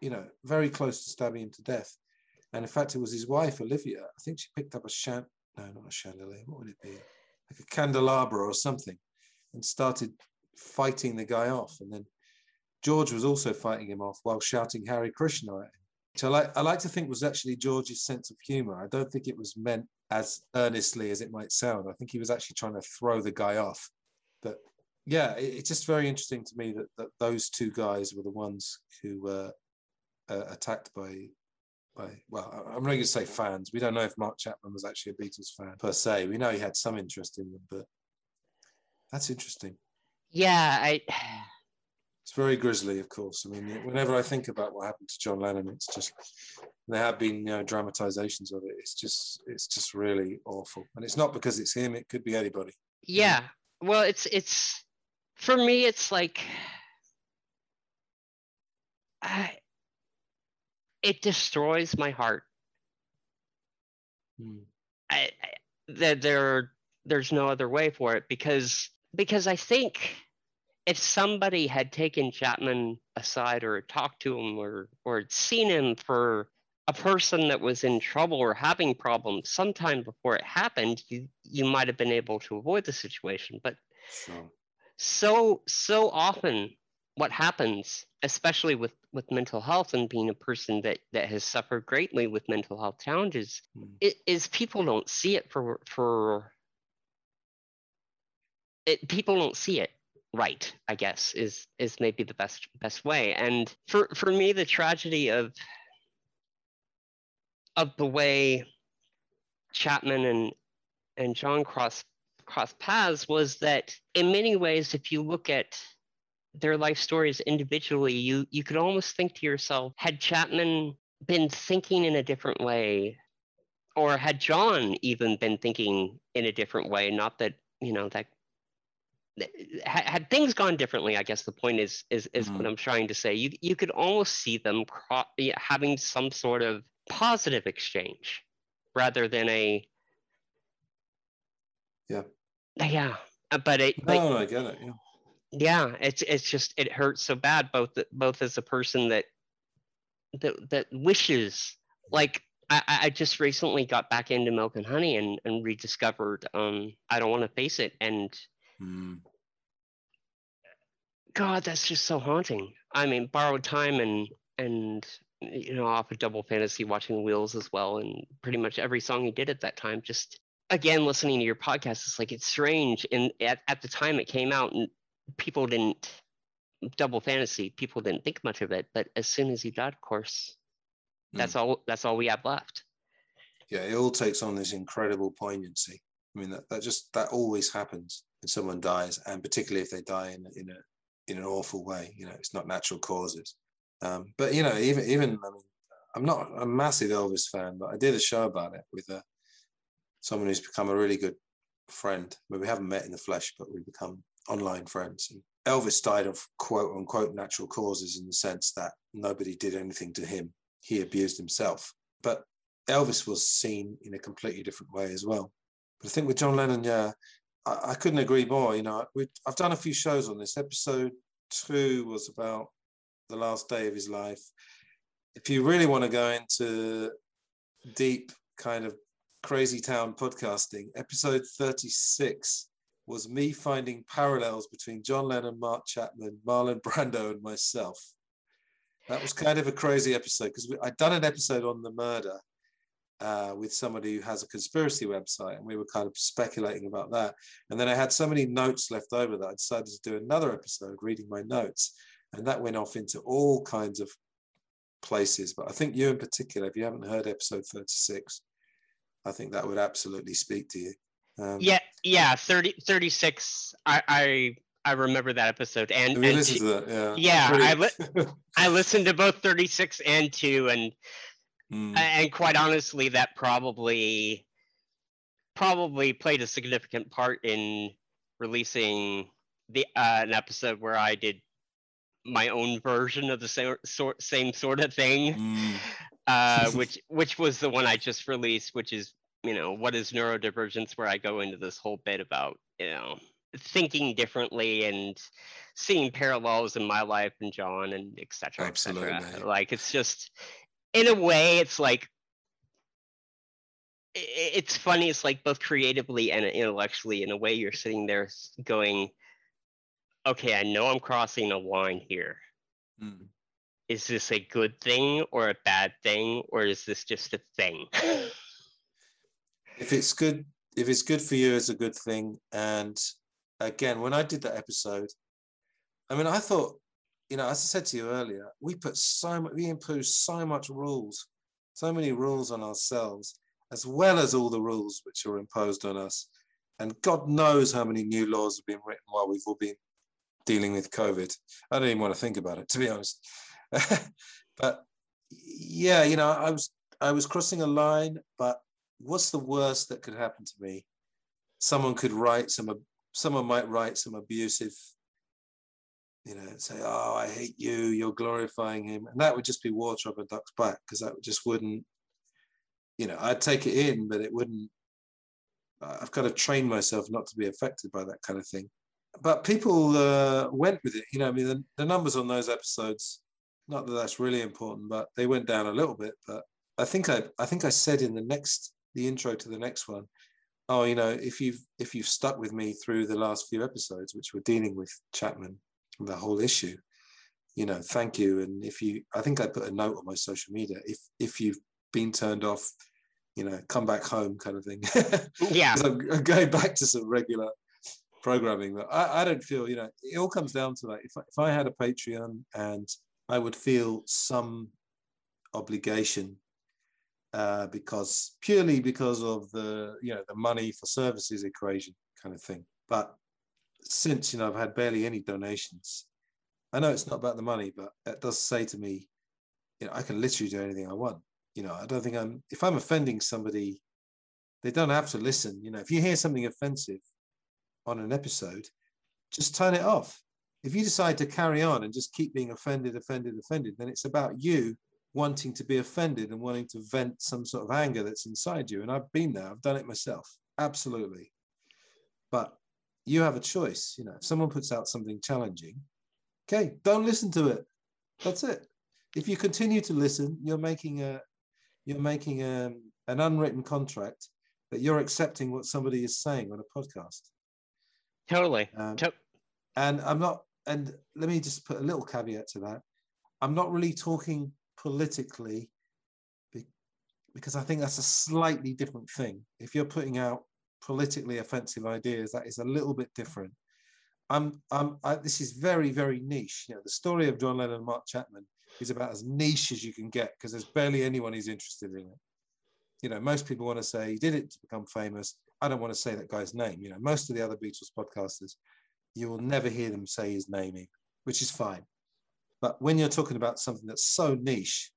you know, very close to stabbing him to death. And in fact, it was his wife Olivia. I think she picked up a shant no, not a chandelier. What would it be? Like a candelabra or something, and started fighting the guy off. And then George was also fighting him off while shouting Hare Krishna at him which I like, I like to think was actually George's sense of humor. I don't think it was meant as earnestly as it might sound. I think he was actually trying to throw the guy off. But yeah, it, it's just very interesting to me that, that those two guys were the ones who were uh, attacked by by well, I'm not going to say fans. We don't know if Mark Chapman was actually a Beatles fan per se. We know he had some interest in them, but that's interesting. Yeah, I it's very grisly, of course. I mean, whenever I think about what happened to John Lennon, it's just there have been you know dramatizations of it. It's just it's just really awful, and it's not because it's him. It could be anybody. Yeah. Well, it's it's for me. It's like I, it destroys my heart. Hmm. I, I that there there's no other way for it because because I think if somebody had taken Chapman aside or talked to him or or seen him for a person that was in trouble or having problems sometime before it happened, you you might have been able to avoid the situation. But sure. so so often what happens, especially with, with mental health and being a person that, that has suffered greatly with mental health challenges, mm. it, is people don't see it for for it, people don't see it right i guess is is maybe the best best way and for for me the tragedy of of the way chapman and and john cross cross paths was that in many ways if you look at their life stories individually you you could almost think to yourself had chapman been thinking in a different way or had john even been thinking in a different way not that you know that had things gone differently, I guess the point is is is mm-hmm. what I'm trying to say. You you could almost see them cro- having some sort of positive exchange rather than a yeah yeah. But it no, but, no, I get it. Yeah. Yeah, it's it's just it hurts so bad both both as a person that that that wishes like I, I just recently got back into milk and honey and, and rediscovered um I don't want to face it and Mm. God, that's just so haunting. I mean, borrowed time and and you know, off of Double Fantasy, watching Wheels as well, and pretty much every song he did at that time. Just again, listening to your podcast, it's like it's strange. And at, at the time it came out, and people didn't Double Fantasy, people didn't think much of it. But as soon as he died, of course, mm. that's all. That's all we have left. Yeah, it all takes on this incredible poignancy. I mean, that, that just that always happens when someone dies, and particularly if they die in in a in an awful way. You know, it's not natural causes. Um, but you know, even even I mean, I'm not a massive Elvis fan, but I did a show about it with a, uh, someone who's become a really good friend. I mean, we haven't met in the flesh, but we've become online friends. Elvis died of quote unquote natural causes in the sense that nobody did anything to him. He abused himself. But Elvis was seen in a completely different way as well. But I think with John Lennon, yeah, I, I couldn't agree more. You know, I've done a few shows on this. Episode two was about the last day of his life. If you really want to go into deep kind of crazy town podcasting, episode 36 was me finding parallels between John Lennon, Mark Chapman, Marlon Brando, and myself. That was kind of a crazy episode because I'd done an episode on the murder uh, with somebody who has a conspiracy website, and we were kind of speculating about that. And then I had so many notes left over that I decided to do another episode reading my notes, and that went off into all kinds of places. But I think you, in particular, if you haven't heard episode thirty-six, I think that would absolutely speak to you. Um, yeah, yeah, 30, 36. I, I I remember that episode, and, and to, yeah, yeah I li- I listened to both thirty six and two, and Mm. And quite honestly, that probably probably played a significant part in releasing the uh, an episode where I did my own version of the same sort same sort of thing, mm. uh, which which was the one I just released, which is you know what is neurodivergence, where I go into this whole bit about you know thinking differently and seeing parallels in my life and John and etc. Absolutely. Et like it's just in a way, it's like it's funny. It's like both creatively and intellectually. In a way, you're sitting there going, "Okay, I know I'm crossing a line here. Mm. Is this a good thing or a bad thing, or is this just a thing?" if it's good, if it's good for you, it's a good thing. And again, when I did that episode, I mean, I thought you know, as I said to you earlier, we put so much, we impose so much rules, so many rules on ourselves, as well as all the rules which are imposed on us. And God knows how many new laws have been written while we've all been dealing with COVID. I don't even want to think about it, to be honest. but yeah, you know, I was I was crossing a line, but what's the worst that could happen to me? Someone could write some, someone might write some abusive you know, say, "Oh, I hate you. You're glorifying him," and that would just be water off a duck's back because that just wouldn't, you know, I'd take it in, but it wouldn't. I've got to train myself not to be affected by that kind of thing. But people uh, went with it. You know, I mean, the, the numbers on those episodes, not that that's really important, but they went down a little bit. But I think I, I think I said in the next, the intro to the next one, oh, you know, if you've if you've stuck with me through the last few episodes, which we're dealing with Chapman the whole issue. you know, thank you. And if you, I think I put a note on my social media. If if you've been turned off, you know, come back home, kind of thing. yeah, I'm, I'm going back to some regular programming. But I, I don't feel, you know, it all comes down to that. If if I had a Patreon and I would feel some obligation uh, because purely because of the you know the money for services equation kind of thing. But since you know I've had barely any donations, I know it's not about the money, but it does say to me, you know, I can literally do anything I want. You know, I don't think I'm if I'm offending somebody, they don't have to listen. You know, if you hear something offensive on an episode, just turn it off. If you decide to carry on and just keep being offended, offended, offended, then it's about you wanting to be offended and wanting to vent some sort of anger that's inside you. And I've been there, I've done it myself, absolutely. But you have a choice. You know, if someone puts out something challenging, okay, don't listen to it. That's it. If you continue to listen, you're making a you're making a, um, an unwritten contract that you're accepting what somebody is saying on a podcast. Totally. Um, to- and I'm not. And let me just put a little caveat to that. I'm not really talking politically because I think that's a slightly different thing. If you're putting out politically offensive ideas, that is a little bit different. I'm, I'm, I, this is very, very niche. You know, the story of John Lennon and Mark Chapman is about as niche as you can get because there's barely anyone who's interested in it. You know, most people want to say he did it to become famous. I don't want to say that guy's name. You know, most of the other Beatles podcasters, you will never hear them say his name, which is fine. But when you're talking about something that's so niche,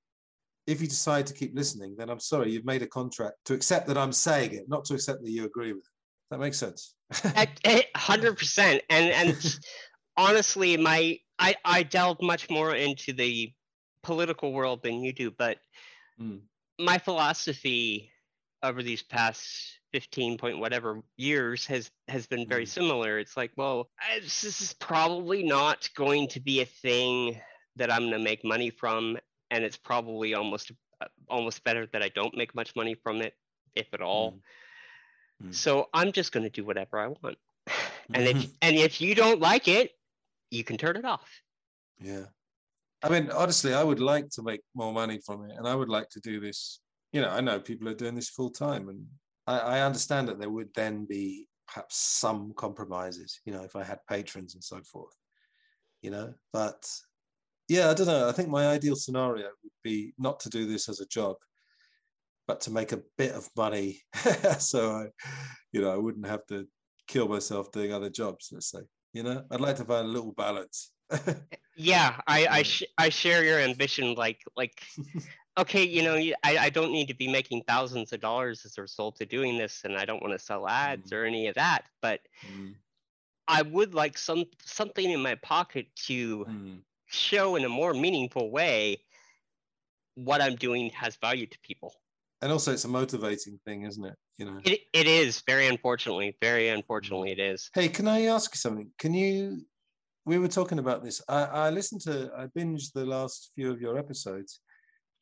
if you decide to keep listening, then I'm sorry, you've made a contract to accept that I'm saying it, not to accept that you agree with it. That makes sense. Hundred percent. And and honestly, my I I delve much more into the political world than you do, but mm. my philosophy over these past 15 point whatever years has has been very mm. similar it's like well this is probably not going to be a thing that I'm going to make money from, and it's probably almost uh, almost better that I don't make much money from it, if at all. Mm. Mm. So I'm just going to do whatever I want, and if mm-hmm. and if you don't like it, you can turn it off. Yeah, I mean, honestly, I would like to make more money from it, and I would like to do this. You know, I know people are doing this full time, and I, I understand that there would then be perhaps some compromises. You know, if I had patrons and so forth. You know, but yeah, I don't know. I think my ideal scenario would be not to do this as a job, but to make a bit of money, so I, you know, I wouldn't have to kill myself doing other jobs. Let's say, you know, I'd like to find a little balance. yeah, I I, sh- I share your ambition. Like like, okay, you know, I I don't need to be making thousands of dollars as a result of doing this, and I don't want to sell ads mm. or any of that, but. Mm. I would like some something in my pocket to mm show in a more meaningful way what I'm doing has value to people. And also, it's a motivating thing, isn't it? You know, it, it is very unfortunately, very unfortunately, it is. Hey, can I ask you something? Can you? We were talking about this. I, I listened to, I binged the last few of your episodes.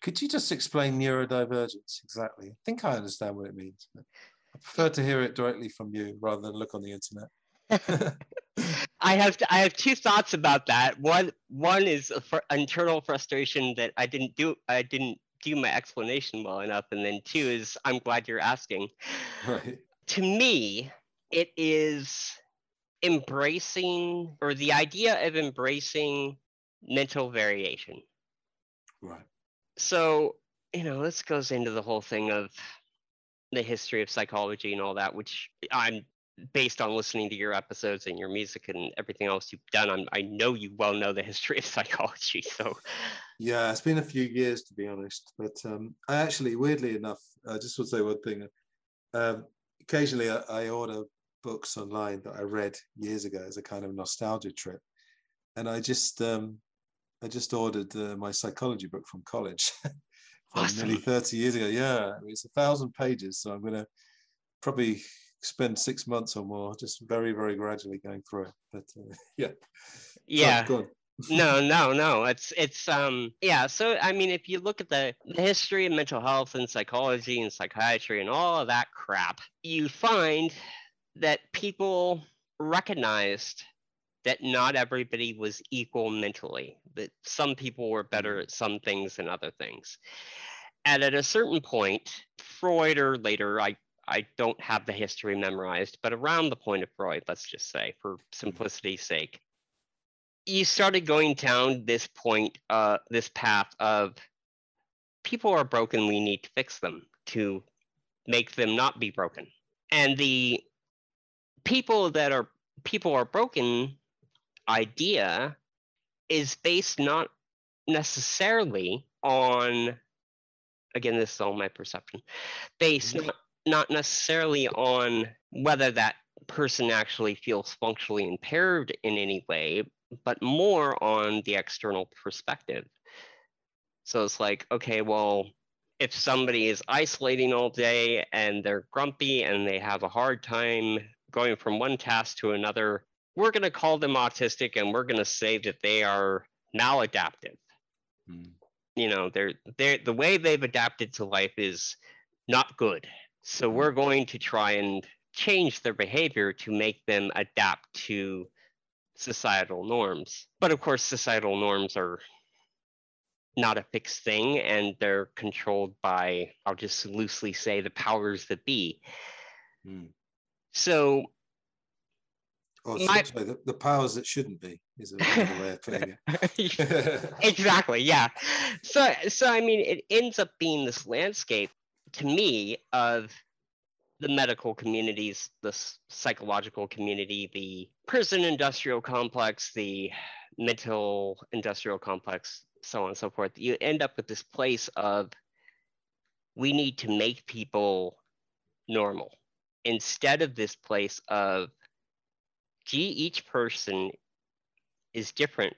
Could you just explain neurodivergence exactly? I think I understand what it means. I prefer to hear it directly from you rather than look on the internet. I have I have two thoughts about that. One one is fr- internal frustration that I didn't do I didn't do my explanation well enough, and then two is I'm glad you're asking. Right. To me, it is embracing or the idea of embracing mental variation. Right. So you know this goes into the whole thing of the history of psychology and all that, which I'm based on listening to your episodes and your music and everything else you've done, I'm, I know you well know the history of psychology. So, yeah, it's been a few years to be honest. But um, I actually, weirdly enough, I just want to say one thing. Um, occasionally, I, I, order books online that I read years ago as a kind of nostalgia trip, and I just um, I just ordered uh, my psychology book from college. from awesome. nearly 30 years ago. Yeah, it's a thousand pages, so I'm going to probably spend six months or more just very very gradually going through it. But uh, yeah. Yeah. no no no. It's it's um yeah. So i mean if you look at the, the history of mental health and psychology and psychiatry and all of that crap you find that people recognized that not everybody was equal mentally, that some people were better at some things than other things. And at a certain point, Freud or later, I, I don't have the history memorized, but around the point of Freud, let's just say, for simplicity's sake, you started going down this point, uh, this path of people are broken, we need to fix them to make them not be broken. And the people that are people are broken idea is based not necessarily on again this is all my perception based not, not necessarily on whether that person actually feels functionally impaired in any way but more on the external perspective so it's like okay well if somebody is isolating all day and they're grumpy and they have a hard time going from one task to another we're going to call them autistic and we're going to say that they are maladaptive. Mm. You know, they're they're the way they've adapted to life is not good. So we're going to try and change their behavior to make them adapt to societal norms. But of course, societal norms are not a fixed thing and they're controlled by, I'll just loosely say, the powers that be. Mm. So or my, the, the, powers that shouldn't be is a way of putting it. exactly, yeah. So, so I mean, it ends up being this landscape to me of the medical communities, the psychological community, the prison industrial complex, the mental industrial complex, so on and so forth. You end up with this place of we need to make people normal instead of this place of gee, each person is different.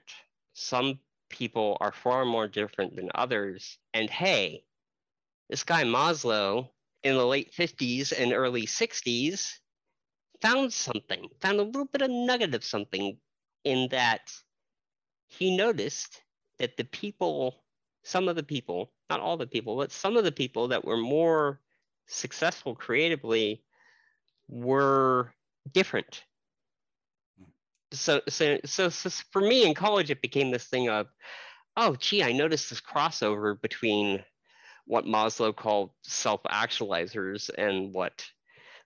Some people are far more different than others. And hey, this guy Maslow in the late 50s and early 60s found something, found a little bit of nugget of something in that he noticed that the people, some of the people, not all the people, but some of the people that were more successful creatively were different. So, so so so for me in college it became this thing of oh gee i noticed this crossover between what maslow called self-actualizers and what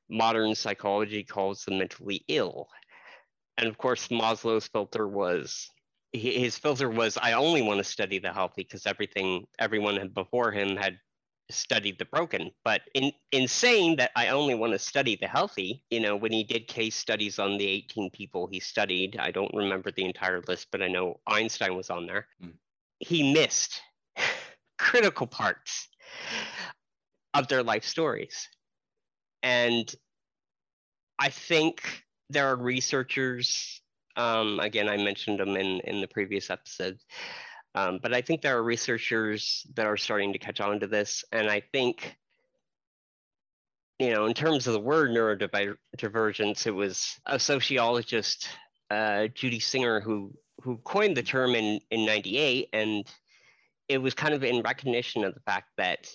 modern psychology calls the mentally ill and of course maslow's filter was his filter was i only want to study the healthy because everything everyone before him had studied the broken. But in, in saying that I only want to study the healthy, you know, when he did case studies on the 18 people he studied, I don't remember the entire list, but I know Einstein was on there. Mm. He missed critical parts of their life stories. And I think there are researchers, um, again, I mentioned them in, in the previous episode, um, but I think there are researchers that are starting to catch on to this. And I think, you know, in terms of the word neurodivergence, it was a sociologist, uh, Judy Singer, who, who coined the term in, in 98. And it was kind of in recognition of the fact that,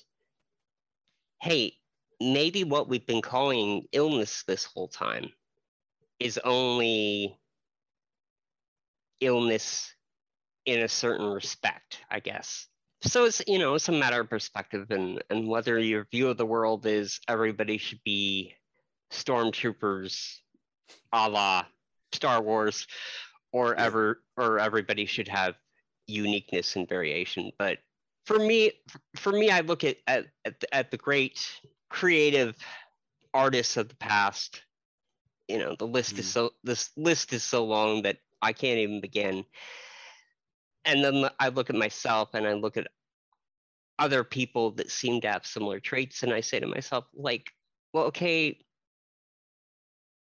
hey, maybe what we've been calling illness this whole time is only illness in a certain respect, I guess. So it's you know it's a matter of perspective and and whether your view of the world is everybody should be stormtroopers, a la Star Wars, or ever or everybody should have uniqueness and variation. But for me, for me, I look at at at the, at the great creative artists of the past. You know, the list mm. is so this list is so long that I can't even begin and then I look at myself and I look at other people that seem to have similar traits, and I say to myself, like, well, okay,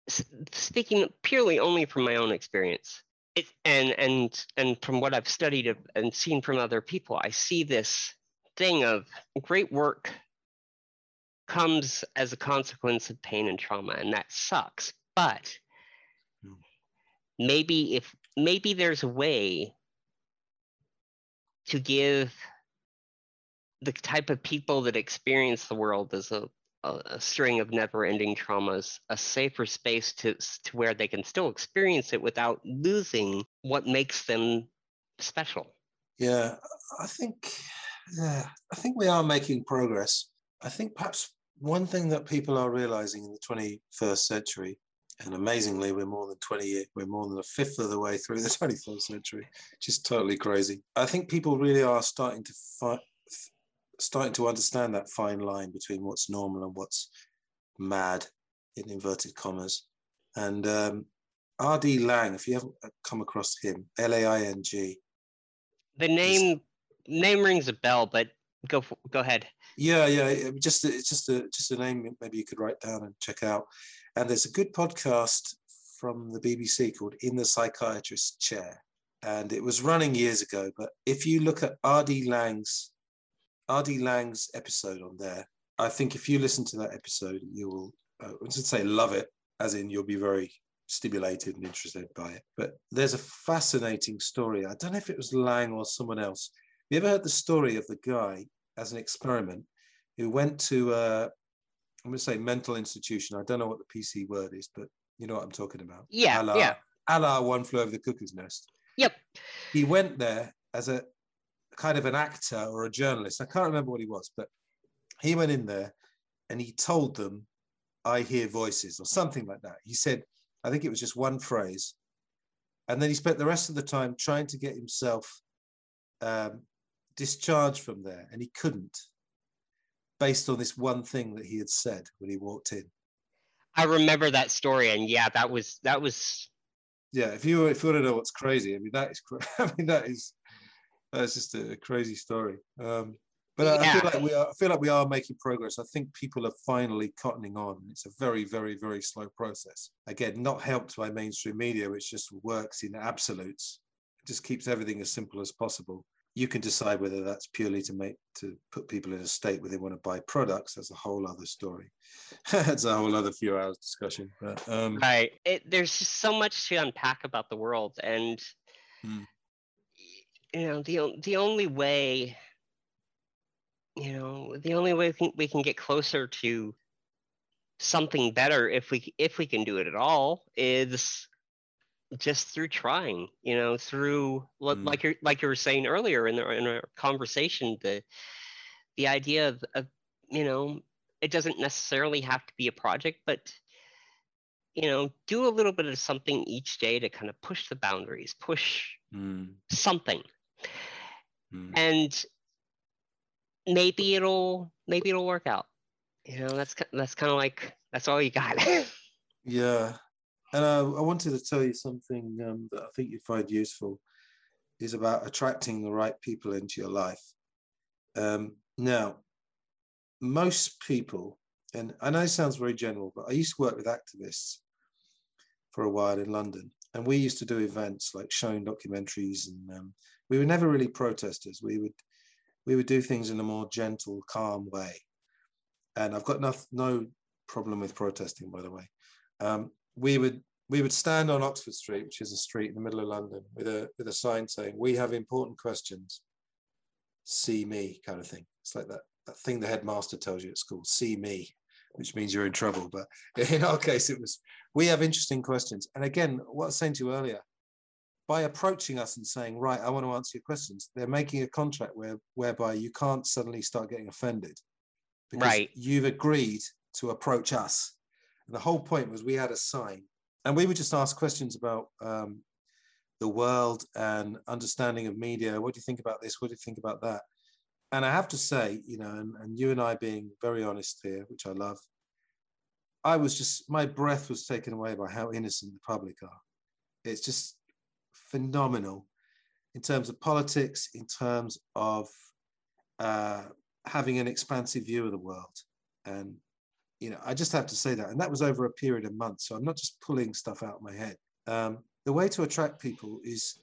speaking purely only from my own experience, it, and and and from what I've studied and seen from other people, I see this thing of great work comes as a consequence of pain and trauma, and that sucks. But hmm. maybe if maybe there's a way to give the type of people that experience the world as a a, a string of never-ending traumas a safer space to to where they can still experience it without losing what makes them special. Yeah, I think yeah, I think we are making progress. I think perhaps one thing that people are realizing in the 21st century, and amazingly, we're more than 20, we're more than a fifth of the way through the 21st century, which is totally crazy. I think people really are starting to find, starting to understand that fine line between what's normal and what's mad, in inverted commas. And um, R.D. Laing, if you haven't come across him, L A I N G. The name name rings a bell, but go go ahead. Yeah, yeah, just it's just a just a name maybe you could write down and check out. And there's a good podcast from the BBC called In the Psychiatrist's Chair, and it was running years ago. But if you look at R.D. Laing's R.D. Laing's episode on there, I think if you listen to that episode, you will, uh, I should say, love it, as in you'll be very stimulated and interested by it. But there's a fascinating story. I don't know if it was Laing or someone else. Have you ever heard the story of the guy as an experiment who went to, uh, I'm going to say mental institution. I don't know what the PC word is, but you know what I'm talking about. Yeah, a la, yeah. A la One Flew Over the Cuckoo's Nest. Yep. He went there as a kind of an actor or a journalist. I can't remember what he was, but he went in there and he told them, I hear voices or something like that. He said, I think it was just one phrase. And then he spent the rest of the time trying to get himself um, discharged from there, and he couldn't, based on this one thing that he had said when he walked in. I remember that story, and yeah, that was that was. Yeah, if you if you want to know what's crazy, I mean that is I mean that is that's just a crazy story. Um, but I, I feel like we are I feel like we are making progress. I think people are finally cottoning on. It's a very very very slow process. Again, not helped by mainstream media, which just works in absolutes. It just keeps everything as simple as possible you can decide whether that's purely to make to put people in a state where they want to buy products that's a whole other story that's a whole other few hours discussion but um right it, there's just so much to unpack about the world and hmm. You know the the only way you know the only way we can, we can get closer to something better if we if we can do it at all is just through trying you know through mm. like you like you were saying earlier in the in our conversation the the idea of, of you know it doesn't necessarily have to be a project but you know do a little bit of something each day to kind of push the boundaries push mm. something mm. and maybe it'll maybe it'll work out you know that's that's kind of like that's all you got yeah and I, I wanted to tell you something um, that I think you find useful is about attracting the right people into your life. Um, now, most people, and I know it sounds very general, but I used to work with activists for a while in London, and we used to do events like showing documentaries, and um, we were never really protesters. We would we would do things in a more gentle, calm way, and I've got no, no problem with protesting, by the way. Um, we would we would stand on Oxford Street, which is a street in the middle of London, with a with a sign saying, "We have important questions. See me," kind of thing. It's like that that thing the headmaster tells you at school, "See me," which means you're in trouble. But in our case, it was, "We have interesting questions." And again, what I was saying to you earlier, by approaching us and saying, "Right, I want to answer your questions," they're making a contract where whereby you can't suddenly start getting offended because right. you've agreed to approach us and the whole point was we had a sign, and we would just ask questions about um, the world and understanding of media. What do you think about this? What do you think about that? And I have to say, you know, and, and you and I being very honest here, which I love, I was just, my breath was taken away by how innocent the public are. It's just phenomenal in terms of politics, in terms of uh, having an expansive view of the world. And you know, I just have to say that. And that was over a period of months. So I'm not just pulling stuff out of my head. Um, the way to attract people is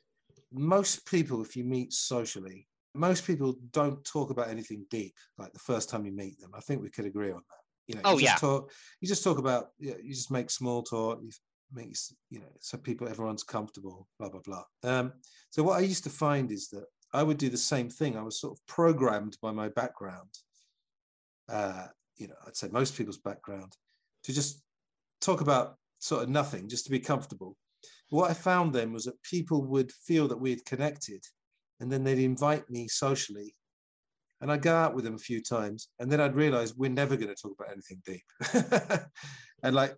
most people, if you meet socially, most people don't talk about anything deep like the first time you meet them. I think we could agree on that. You know, oh, you yeah. Talk, you just talk about, you, know, you just make small talk. You make, you know, so people, everyone's comfortable, blah, blah, blah. Um, so what I used to find is that I would do the same thing. I was sort of programmed by my background uh, you know, I'd say most people's background, to just talk about sort of nothing, just to be comfortable. What I found then was that people would feel that we had connected, and then they'd invite me socially, and I'd go out with them a few times, and then I'd realize we're never going to talk about anything deep. and like,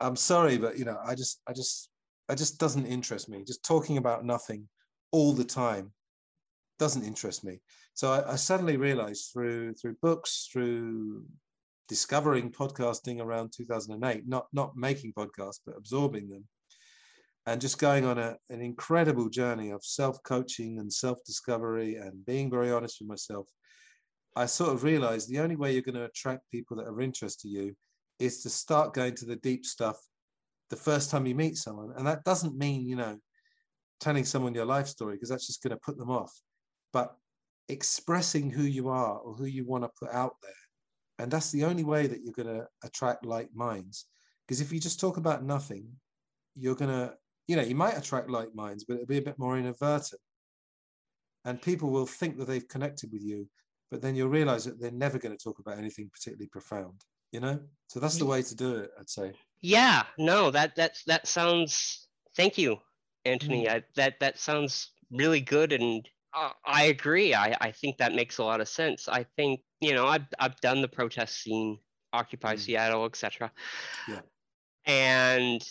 I'm sorry, but you know, I just, I just, I just doesn't interest me. Just talking about nothing all the time doesn't interest me. So I, I suddenly realized through through books, through discovering podcasting around 2008, not not making podcasts, but absorbing them, and just going on a, an incredible journey of self-coaching and self-discovery and being very honest with myself. I sort of realized the only way you're going to attract people that are interested to you is to start going to the deep stuff the first time you meet someone. And that doesn't mean, you know, telling someone your life story because that's just going to put them off. But expressing who you are or who you want to put out there. And that's the only way that you're going to attract like minds. Because if you just talk about nothing, you're going to, you know, you might attract like minds, but it'll be a bit more inadvertent. And people will think that they've connected with you, but then you'll realize that they're never going to talk about anything particularly profound, you know? So that's the way to do it, I'd say. Yeah, no, that that's that sounds thank you, Antony. Mm. I, that that sounds really good and uh, I agree. I, I think that makes a lot of sense. I think, you know, I've, I've done the protest scene, Occupy mm. Seattle, etc. Yeah. And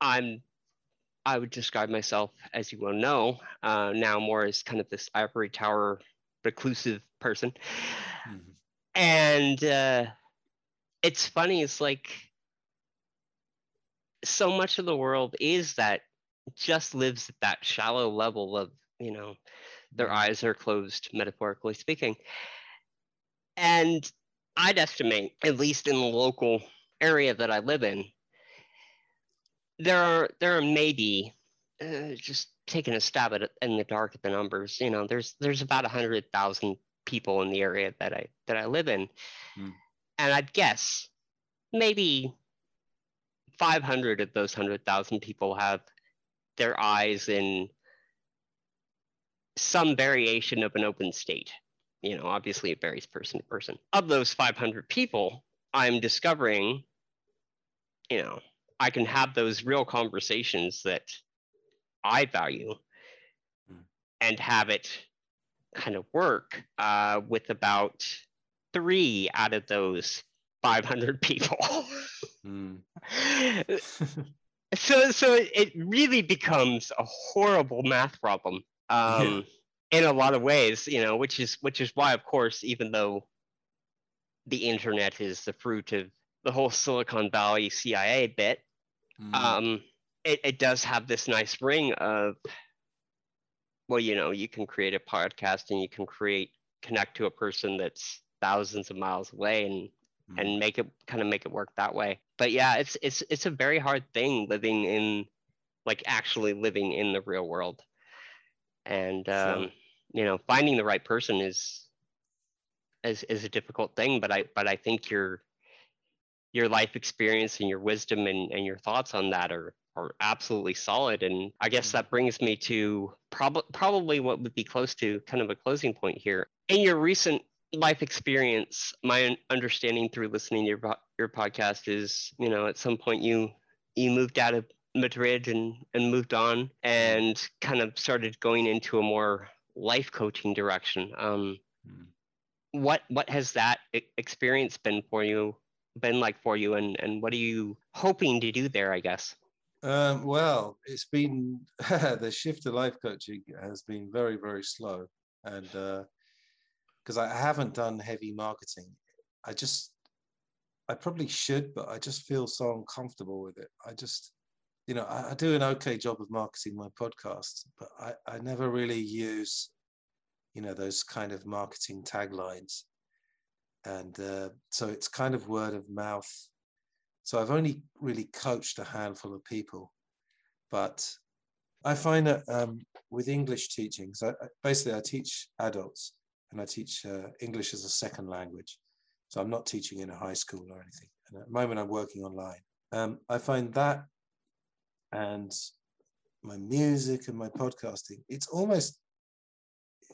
I'm, I would describe myself, as you well know, uh, now more as kind of this ivory tower reclusive person. Mm-hmm. And uh, it's funny, it's like so much of the world is that just lives at that shallow level of, you know, their mm-hmm. eyes are closed, metaphorically speaking. And I'd estimate, at least in the local area that I live in, there are there are maybe uh, just taking a stab at it in the dark at the numbers. You know, there's there's about a hundred thousand people in the area that I that I live in, mm. And I'd guess maybe 500 of those 100,000 people have their eyes in some variation of an open state. You know, obviously it varies person to person. Of those 500 people, I'm discovering, you know, I can have those real conversations that I value mm. and have it kind of work uh, with about three out of those 500 people. mm. so, so it really becomes a horrible math problem um, yeah. in a lot of ways, you know, which is which is why, of course, even though the internet is the fruit of the whole Silicon Valley CIA bit, mm. um, it, it does have this nice ring of, well, you know, you can create a podcast and you can create connect to a person that's thousands of miles away and mm. and make it kind of make it work that way. But yeah, it's it's it's a very hard thing living in like actually living in the real world and um, sure. you know finding the right person is is is a difficult thing but i but i think your your life experience and your wisdom and, and your thoughts on that are are absolutely solid and i guess that brings me to prob- probably what would be close to kind of a closing point here in your recent life experience my understanding through listening to your your podcast is you know at some point you you moved out of Madrid and, and moved on and kind of started going into a more life coaching direction. Um, mm. What what has that experience been for you? Been like for you, and and what are you hoping to do there? I guess. Um, well, it's been the shift to life coaching has been very very slow, and because I haven't done heavy marketing, I just I probably should, but I just feel so uncomfortable with it. I just you know, I, I, do an okay job of marketing my podcast, but I, I never really use, you know, those kind of marketing taglines. And uh, so it's kind of word of mouth. So I've only really coached a handful of people, but I find that um, with English teaching, so I, basically I teach adults and I teach uh, English as a second language. So I'm not teaching in a high school or anything. And at the moment I'm working online. Um, I find that and my music and my podcasting, it's almost,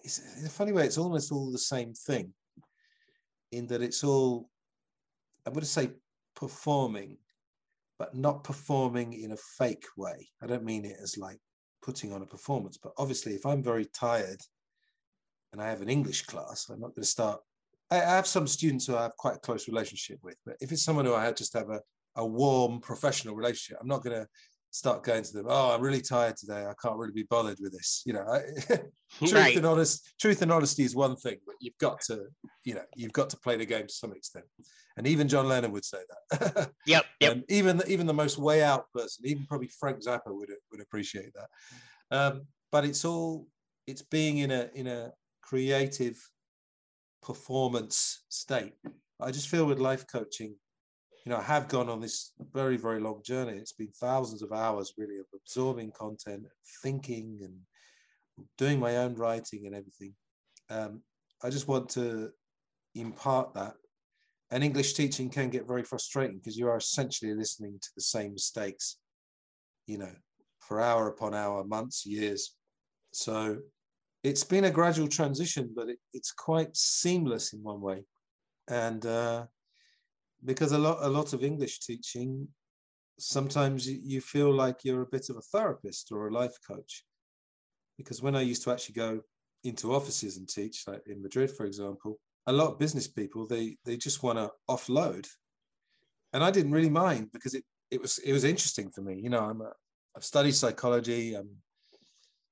it's, in a funny way, it's almost all the same thing in that it's all going to say performing, but not performing in a fake way. I don't mean it as like putting on a performance, but obviously, if I'm very tired and I have an English class, I'm not going to start. I have some students who I have quite a close relationship with, but if it's someone who I just have a, a warm professional relationship, I'm not going to start going to them. Oh, I'm really tired today. I can't really be bothered with this. You know, I, truth right. and honest, truth and honesty is one thing, but you've got to, you know, you've got to play the game to some extent. And even John Lennon would say that. yep. Yep. Um, even even the most way out person, even probably Frank Zappa would would appreciate that. Um, but it's all it's being in a in a creative performance state. I just feel with life coaching, you know, I have gone on this very, very long journey. It's been thousands of hours really of absorbing content, thinking and doing my own writing and everything. Um, I just want to impart that. And English teaching can get very frustrating because you are essentially listening to the same mistakes, you know, for hour upon hour, months, years. So it's been a gradual transition, but it, it's quite seamless in one way. And uh, because a lot a lot of English teaching, sometimes you feel like you're a bit of a therapist or a life coach. Because when I used to actually go into offices and teach, like in Madrid, for example, a lot of business people they they just want to offload, and I didn't really mind because it it was it was interesting for me. You know, I'm a, I've studied psychology. I'm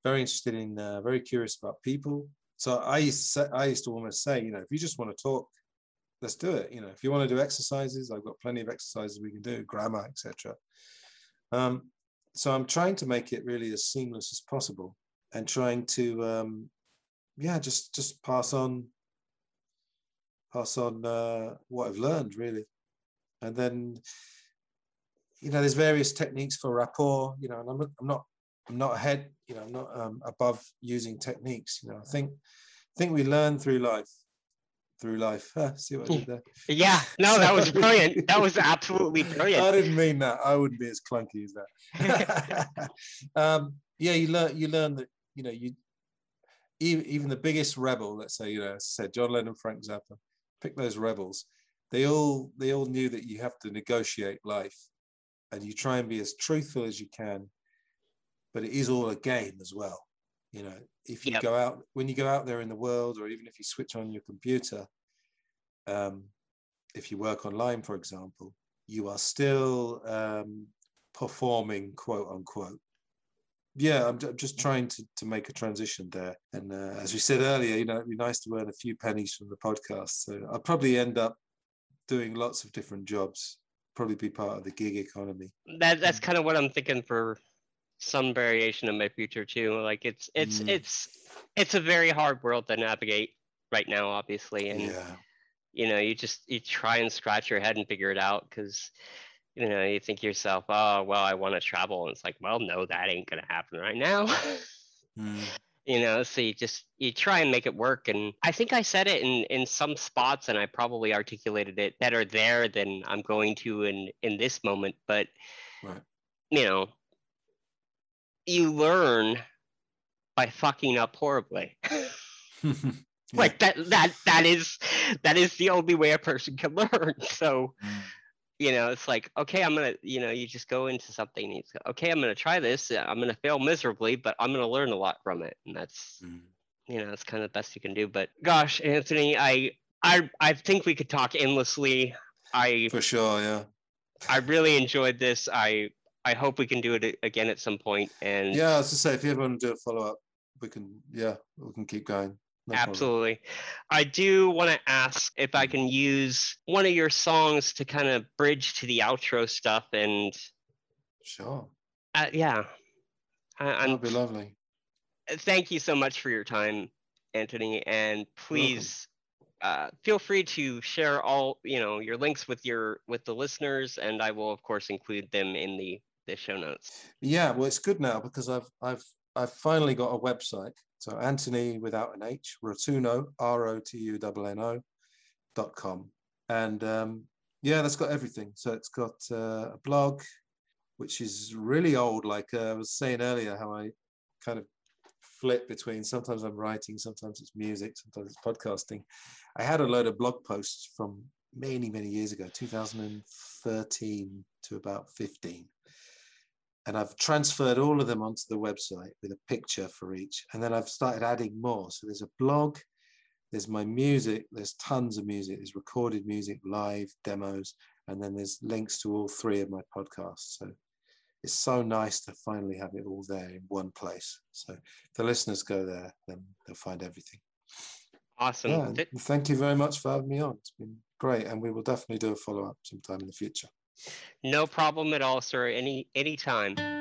very interested in, uh, very curious about people. So I used to say, I used to almost say, you know, if you just want to talk let's do it. You know, if you want to do exercises, I've got plenty of exercises we can do, grammar, etc. Um, so I'm trying to make it really as seamless as possible, and trying to, um, yeah, just just pass on, pass on uh, what I've learned really, and then, you know, there's various techniques for rapport. You know, and I'm, I'm not I'm not ahead. You know, I'm not um, above using techniques. You know, I think I think we learn through life through life. See what I did there? Yeah, no, that was brilliant. that was absolutely brilliant. I didn't mean that. I wouldn't be as clunky as that. um, yeah, you learn. You learn that you know you even, even the biggest rebel. Let's say you know, said John Lennon, Frank Zappa, pick those rebels. They all they all knew that you have to negotiate life, and you try and be as truthful as you can. But it is all a game as well. You know, if you yep. go out when you go out there in the world, or even if you switch on your computer, um, if you work online, for example, you are still um, performing, quote unquote. Yeah, I'm, I'm, just trying to, to make a transition there. And uh, as we said earlier, you know, it'd be nice to earn a few pennies from the podcast. So I'll probably end up doing lots of different jobs, probably be part of the gig economy. That, that's kind of what I'm thinking for some variation of my future too. Like it's it's mm. it's it's a very hard world to navigate right now, obviously, and yeah. you know you just you try and scratch your head and figure it out because you know you think yourself, oh well, I want to travel, and it's like, well, no, that ain't gonna happen right now. mm. You know, so you just you try and make it work, and I think I said it in in some spots, and I probably articulated it better there than I'm going to in in this moment, but. Right. You know, you learn by fucking up horribly. like that that that is that is the only way a person can learn. So mm. you know, it's like, okay, I'm gonna, you know, you just go into something and go, okay, I'm gonna try this. I'm gonna fail miserably, but I'm gonna learn a lot from it. And that's mm. you know, that's kind of the best you can do. But gosh, Antony, I I I think we could talk endlessly. I for sure, yeah. I really enjoyed this. I I hope we can do it again at some point. And yeah, as I say, if you ever want to do a follow up, we can. Yeah, we can keep going. No Absolutely. Problem. I do want to ask if I can use one of your songs to kind of bridge to the outro stuff and. Sure. Uh, yeah. I, That'd be lovely. Thank you so much for your time, Antony, and please uh, feel free to share all you know your links with your with the listeners, and I will of course include them in the show notes. Yeah, well, it's good now because I've I've I've finally got a website. So Antony without an H, Rotunno, R O T U N N O dot com, and um, yeah, that's got everything. So it's got uh, a blog, which is really old. Like uh, I was saying earlier, how I kind of flip between sometimes I'm writing, sometimes it's music, sometimes it's podcasting. I had a load of blog posts from many, many years ago, 2013 to about 15. And I've transferred all of them onto the website with a picture for each. And then I've started adding more. So there's a blog, there's my music, there's tons of music, there's recorded music, live demos, and then there's links to all three of my podcasts. So it's so nice to finally have it all there in one place. So if the listeners go there, then they'll find everything. Awesome. Yeah, thank you very much for having me on. It's been great, and we will definitely do a follow up sometime in the future. No problem at all, sir. Any anytime.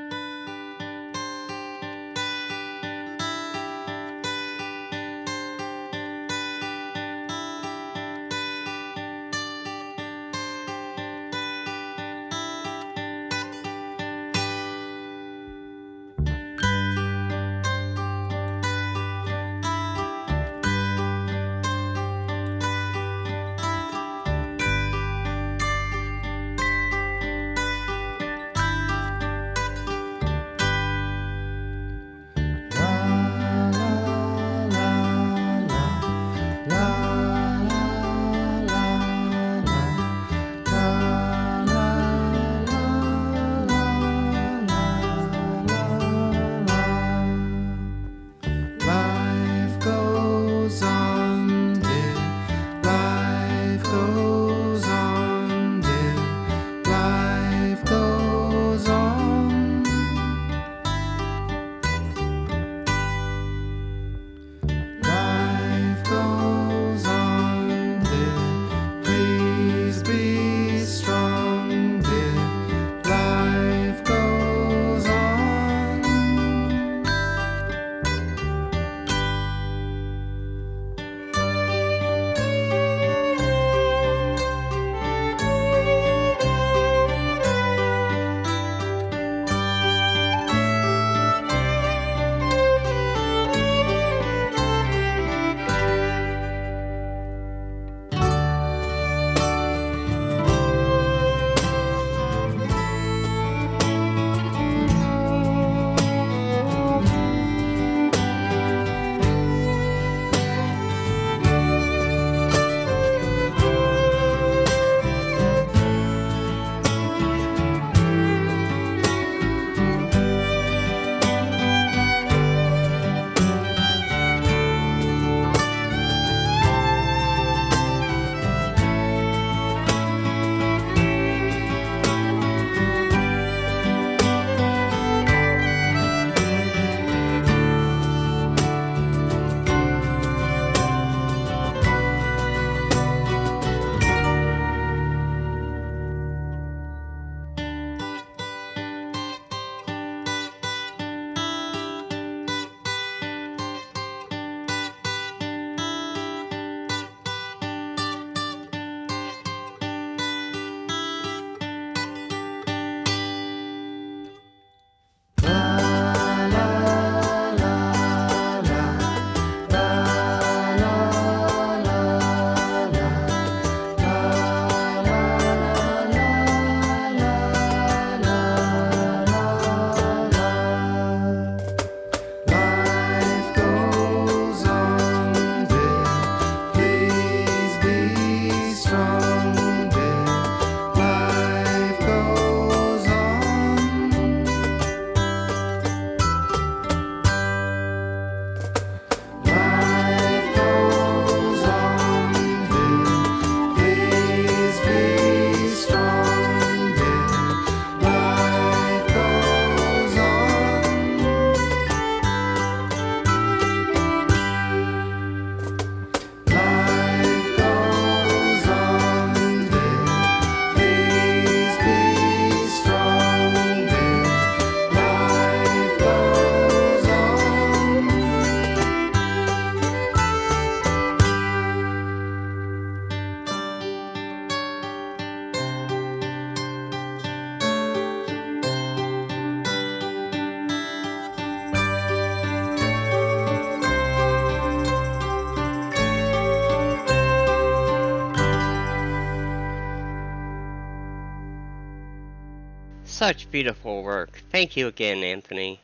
Beautiful work. Thank you again, Antony.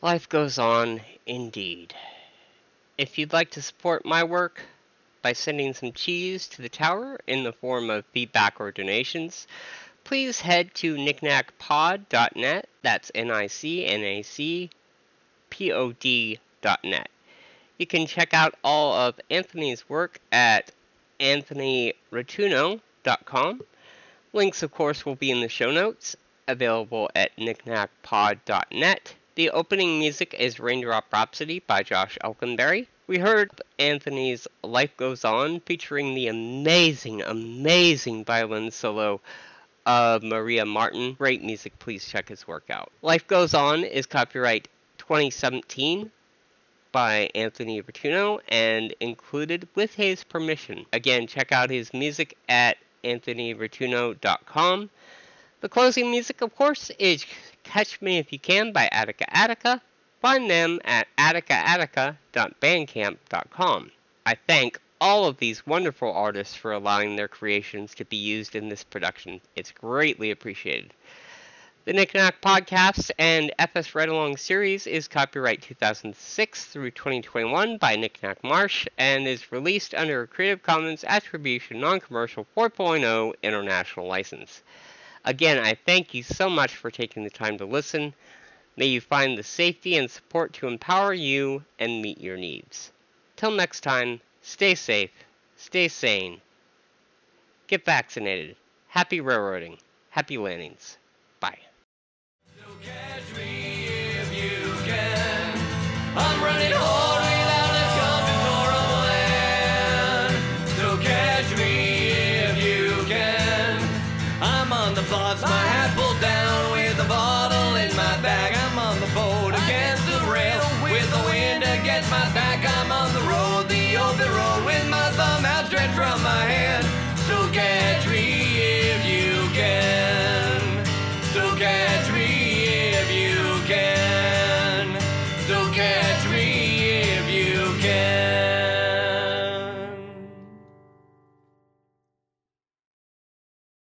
Life goes on, indeed. If you'd like to support my work, by sending some cheese to the tower in the form of feedback or donations, please head to nicnacpod.net. That's N-I-C-N-A-C-P-O-D.net. You can check out all of Antony's work at antonyrotunno.com. Links, of course, will be in the show notes, available at nicnacpod.net. The opening music is Raindrop Rhapsody by Josh Eikenberry. We heard Antony's Life Goes On featuring the amazing, amazing violin solo of María Martín. Great music, please check his work out. Life Goes On is copyright 2017 by Antony Rotunno and included with his permission. Again, check out his music at antonyrotunno.com. The closing music, of course, is Catch Me If You Can by Attica Attica. Find them at atticaattica.bandcamp.com. I thank all of these wonderful artists for allowing their creations to be used in this production. It's greatly appreciated. The Nicnac Podcast and FSRideAlong series is copyright 2006 through 2021 by Nicnac Marsh and is released under a Creative Commons Attribution Non-Commercial 4.0 International License. Again, I thank you so much for taking the time to listen. May you find the safety and support to empower you and meet your needs. Till next time, stay safe, stay sane, get vaccinated. Happy railroading. Happy landings. Bye.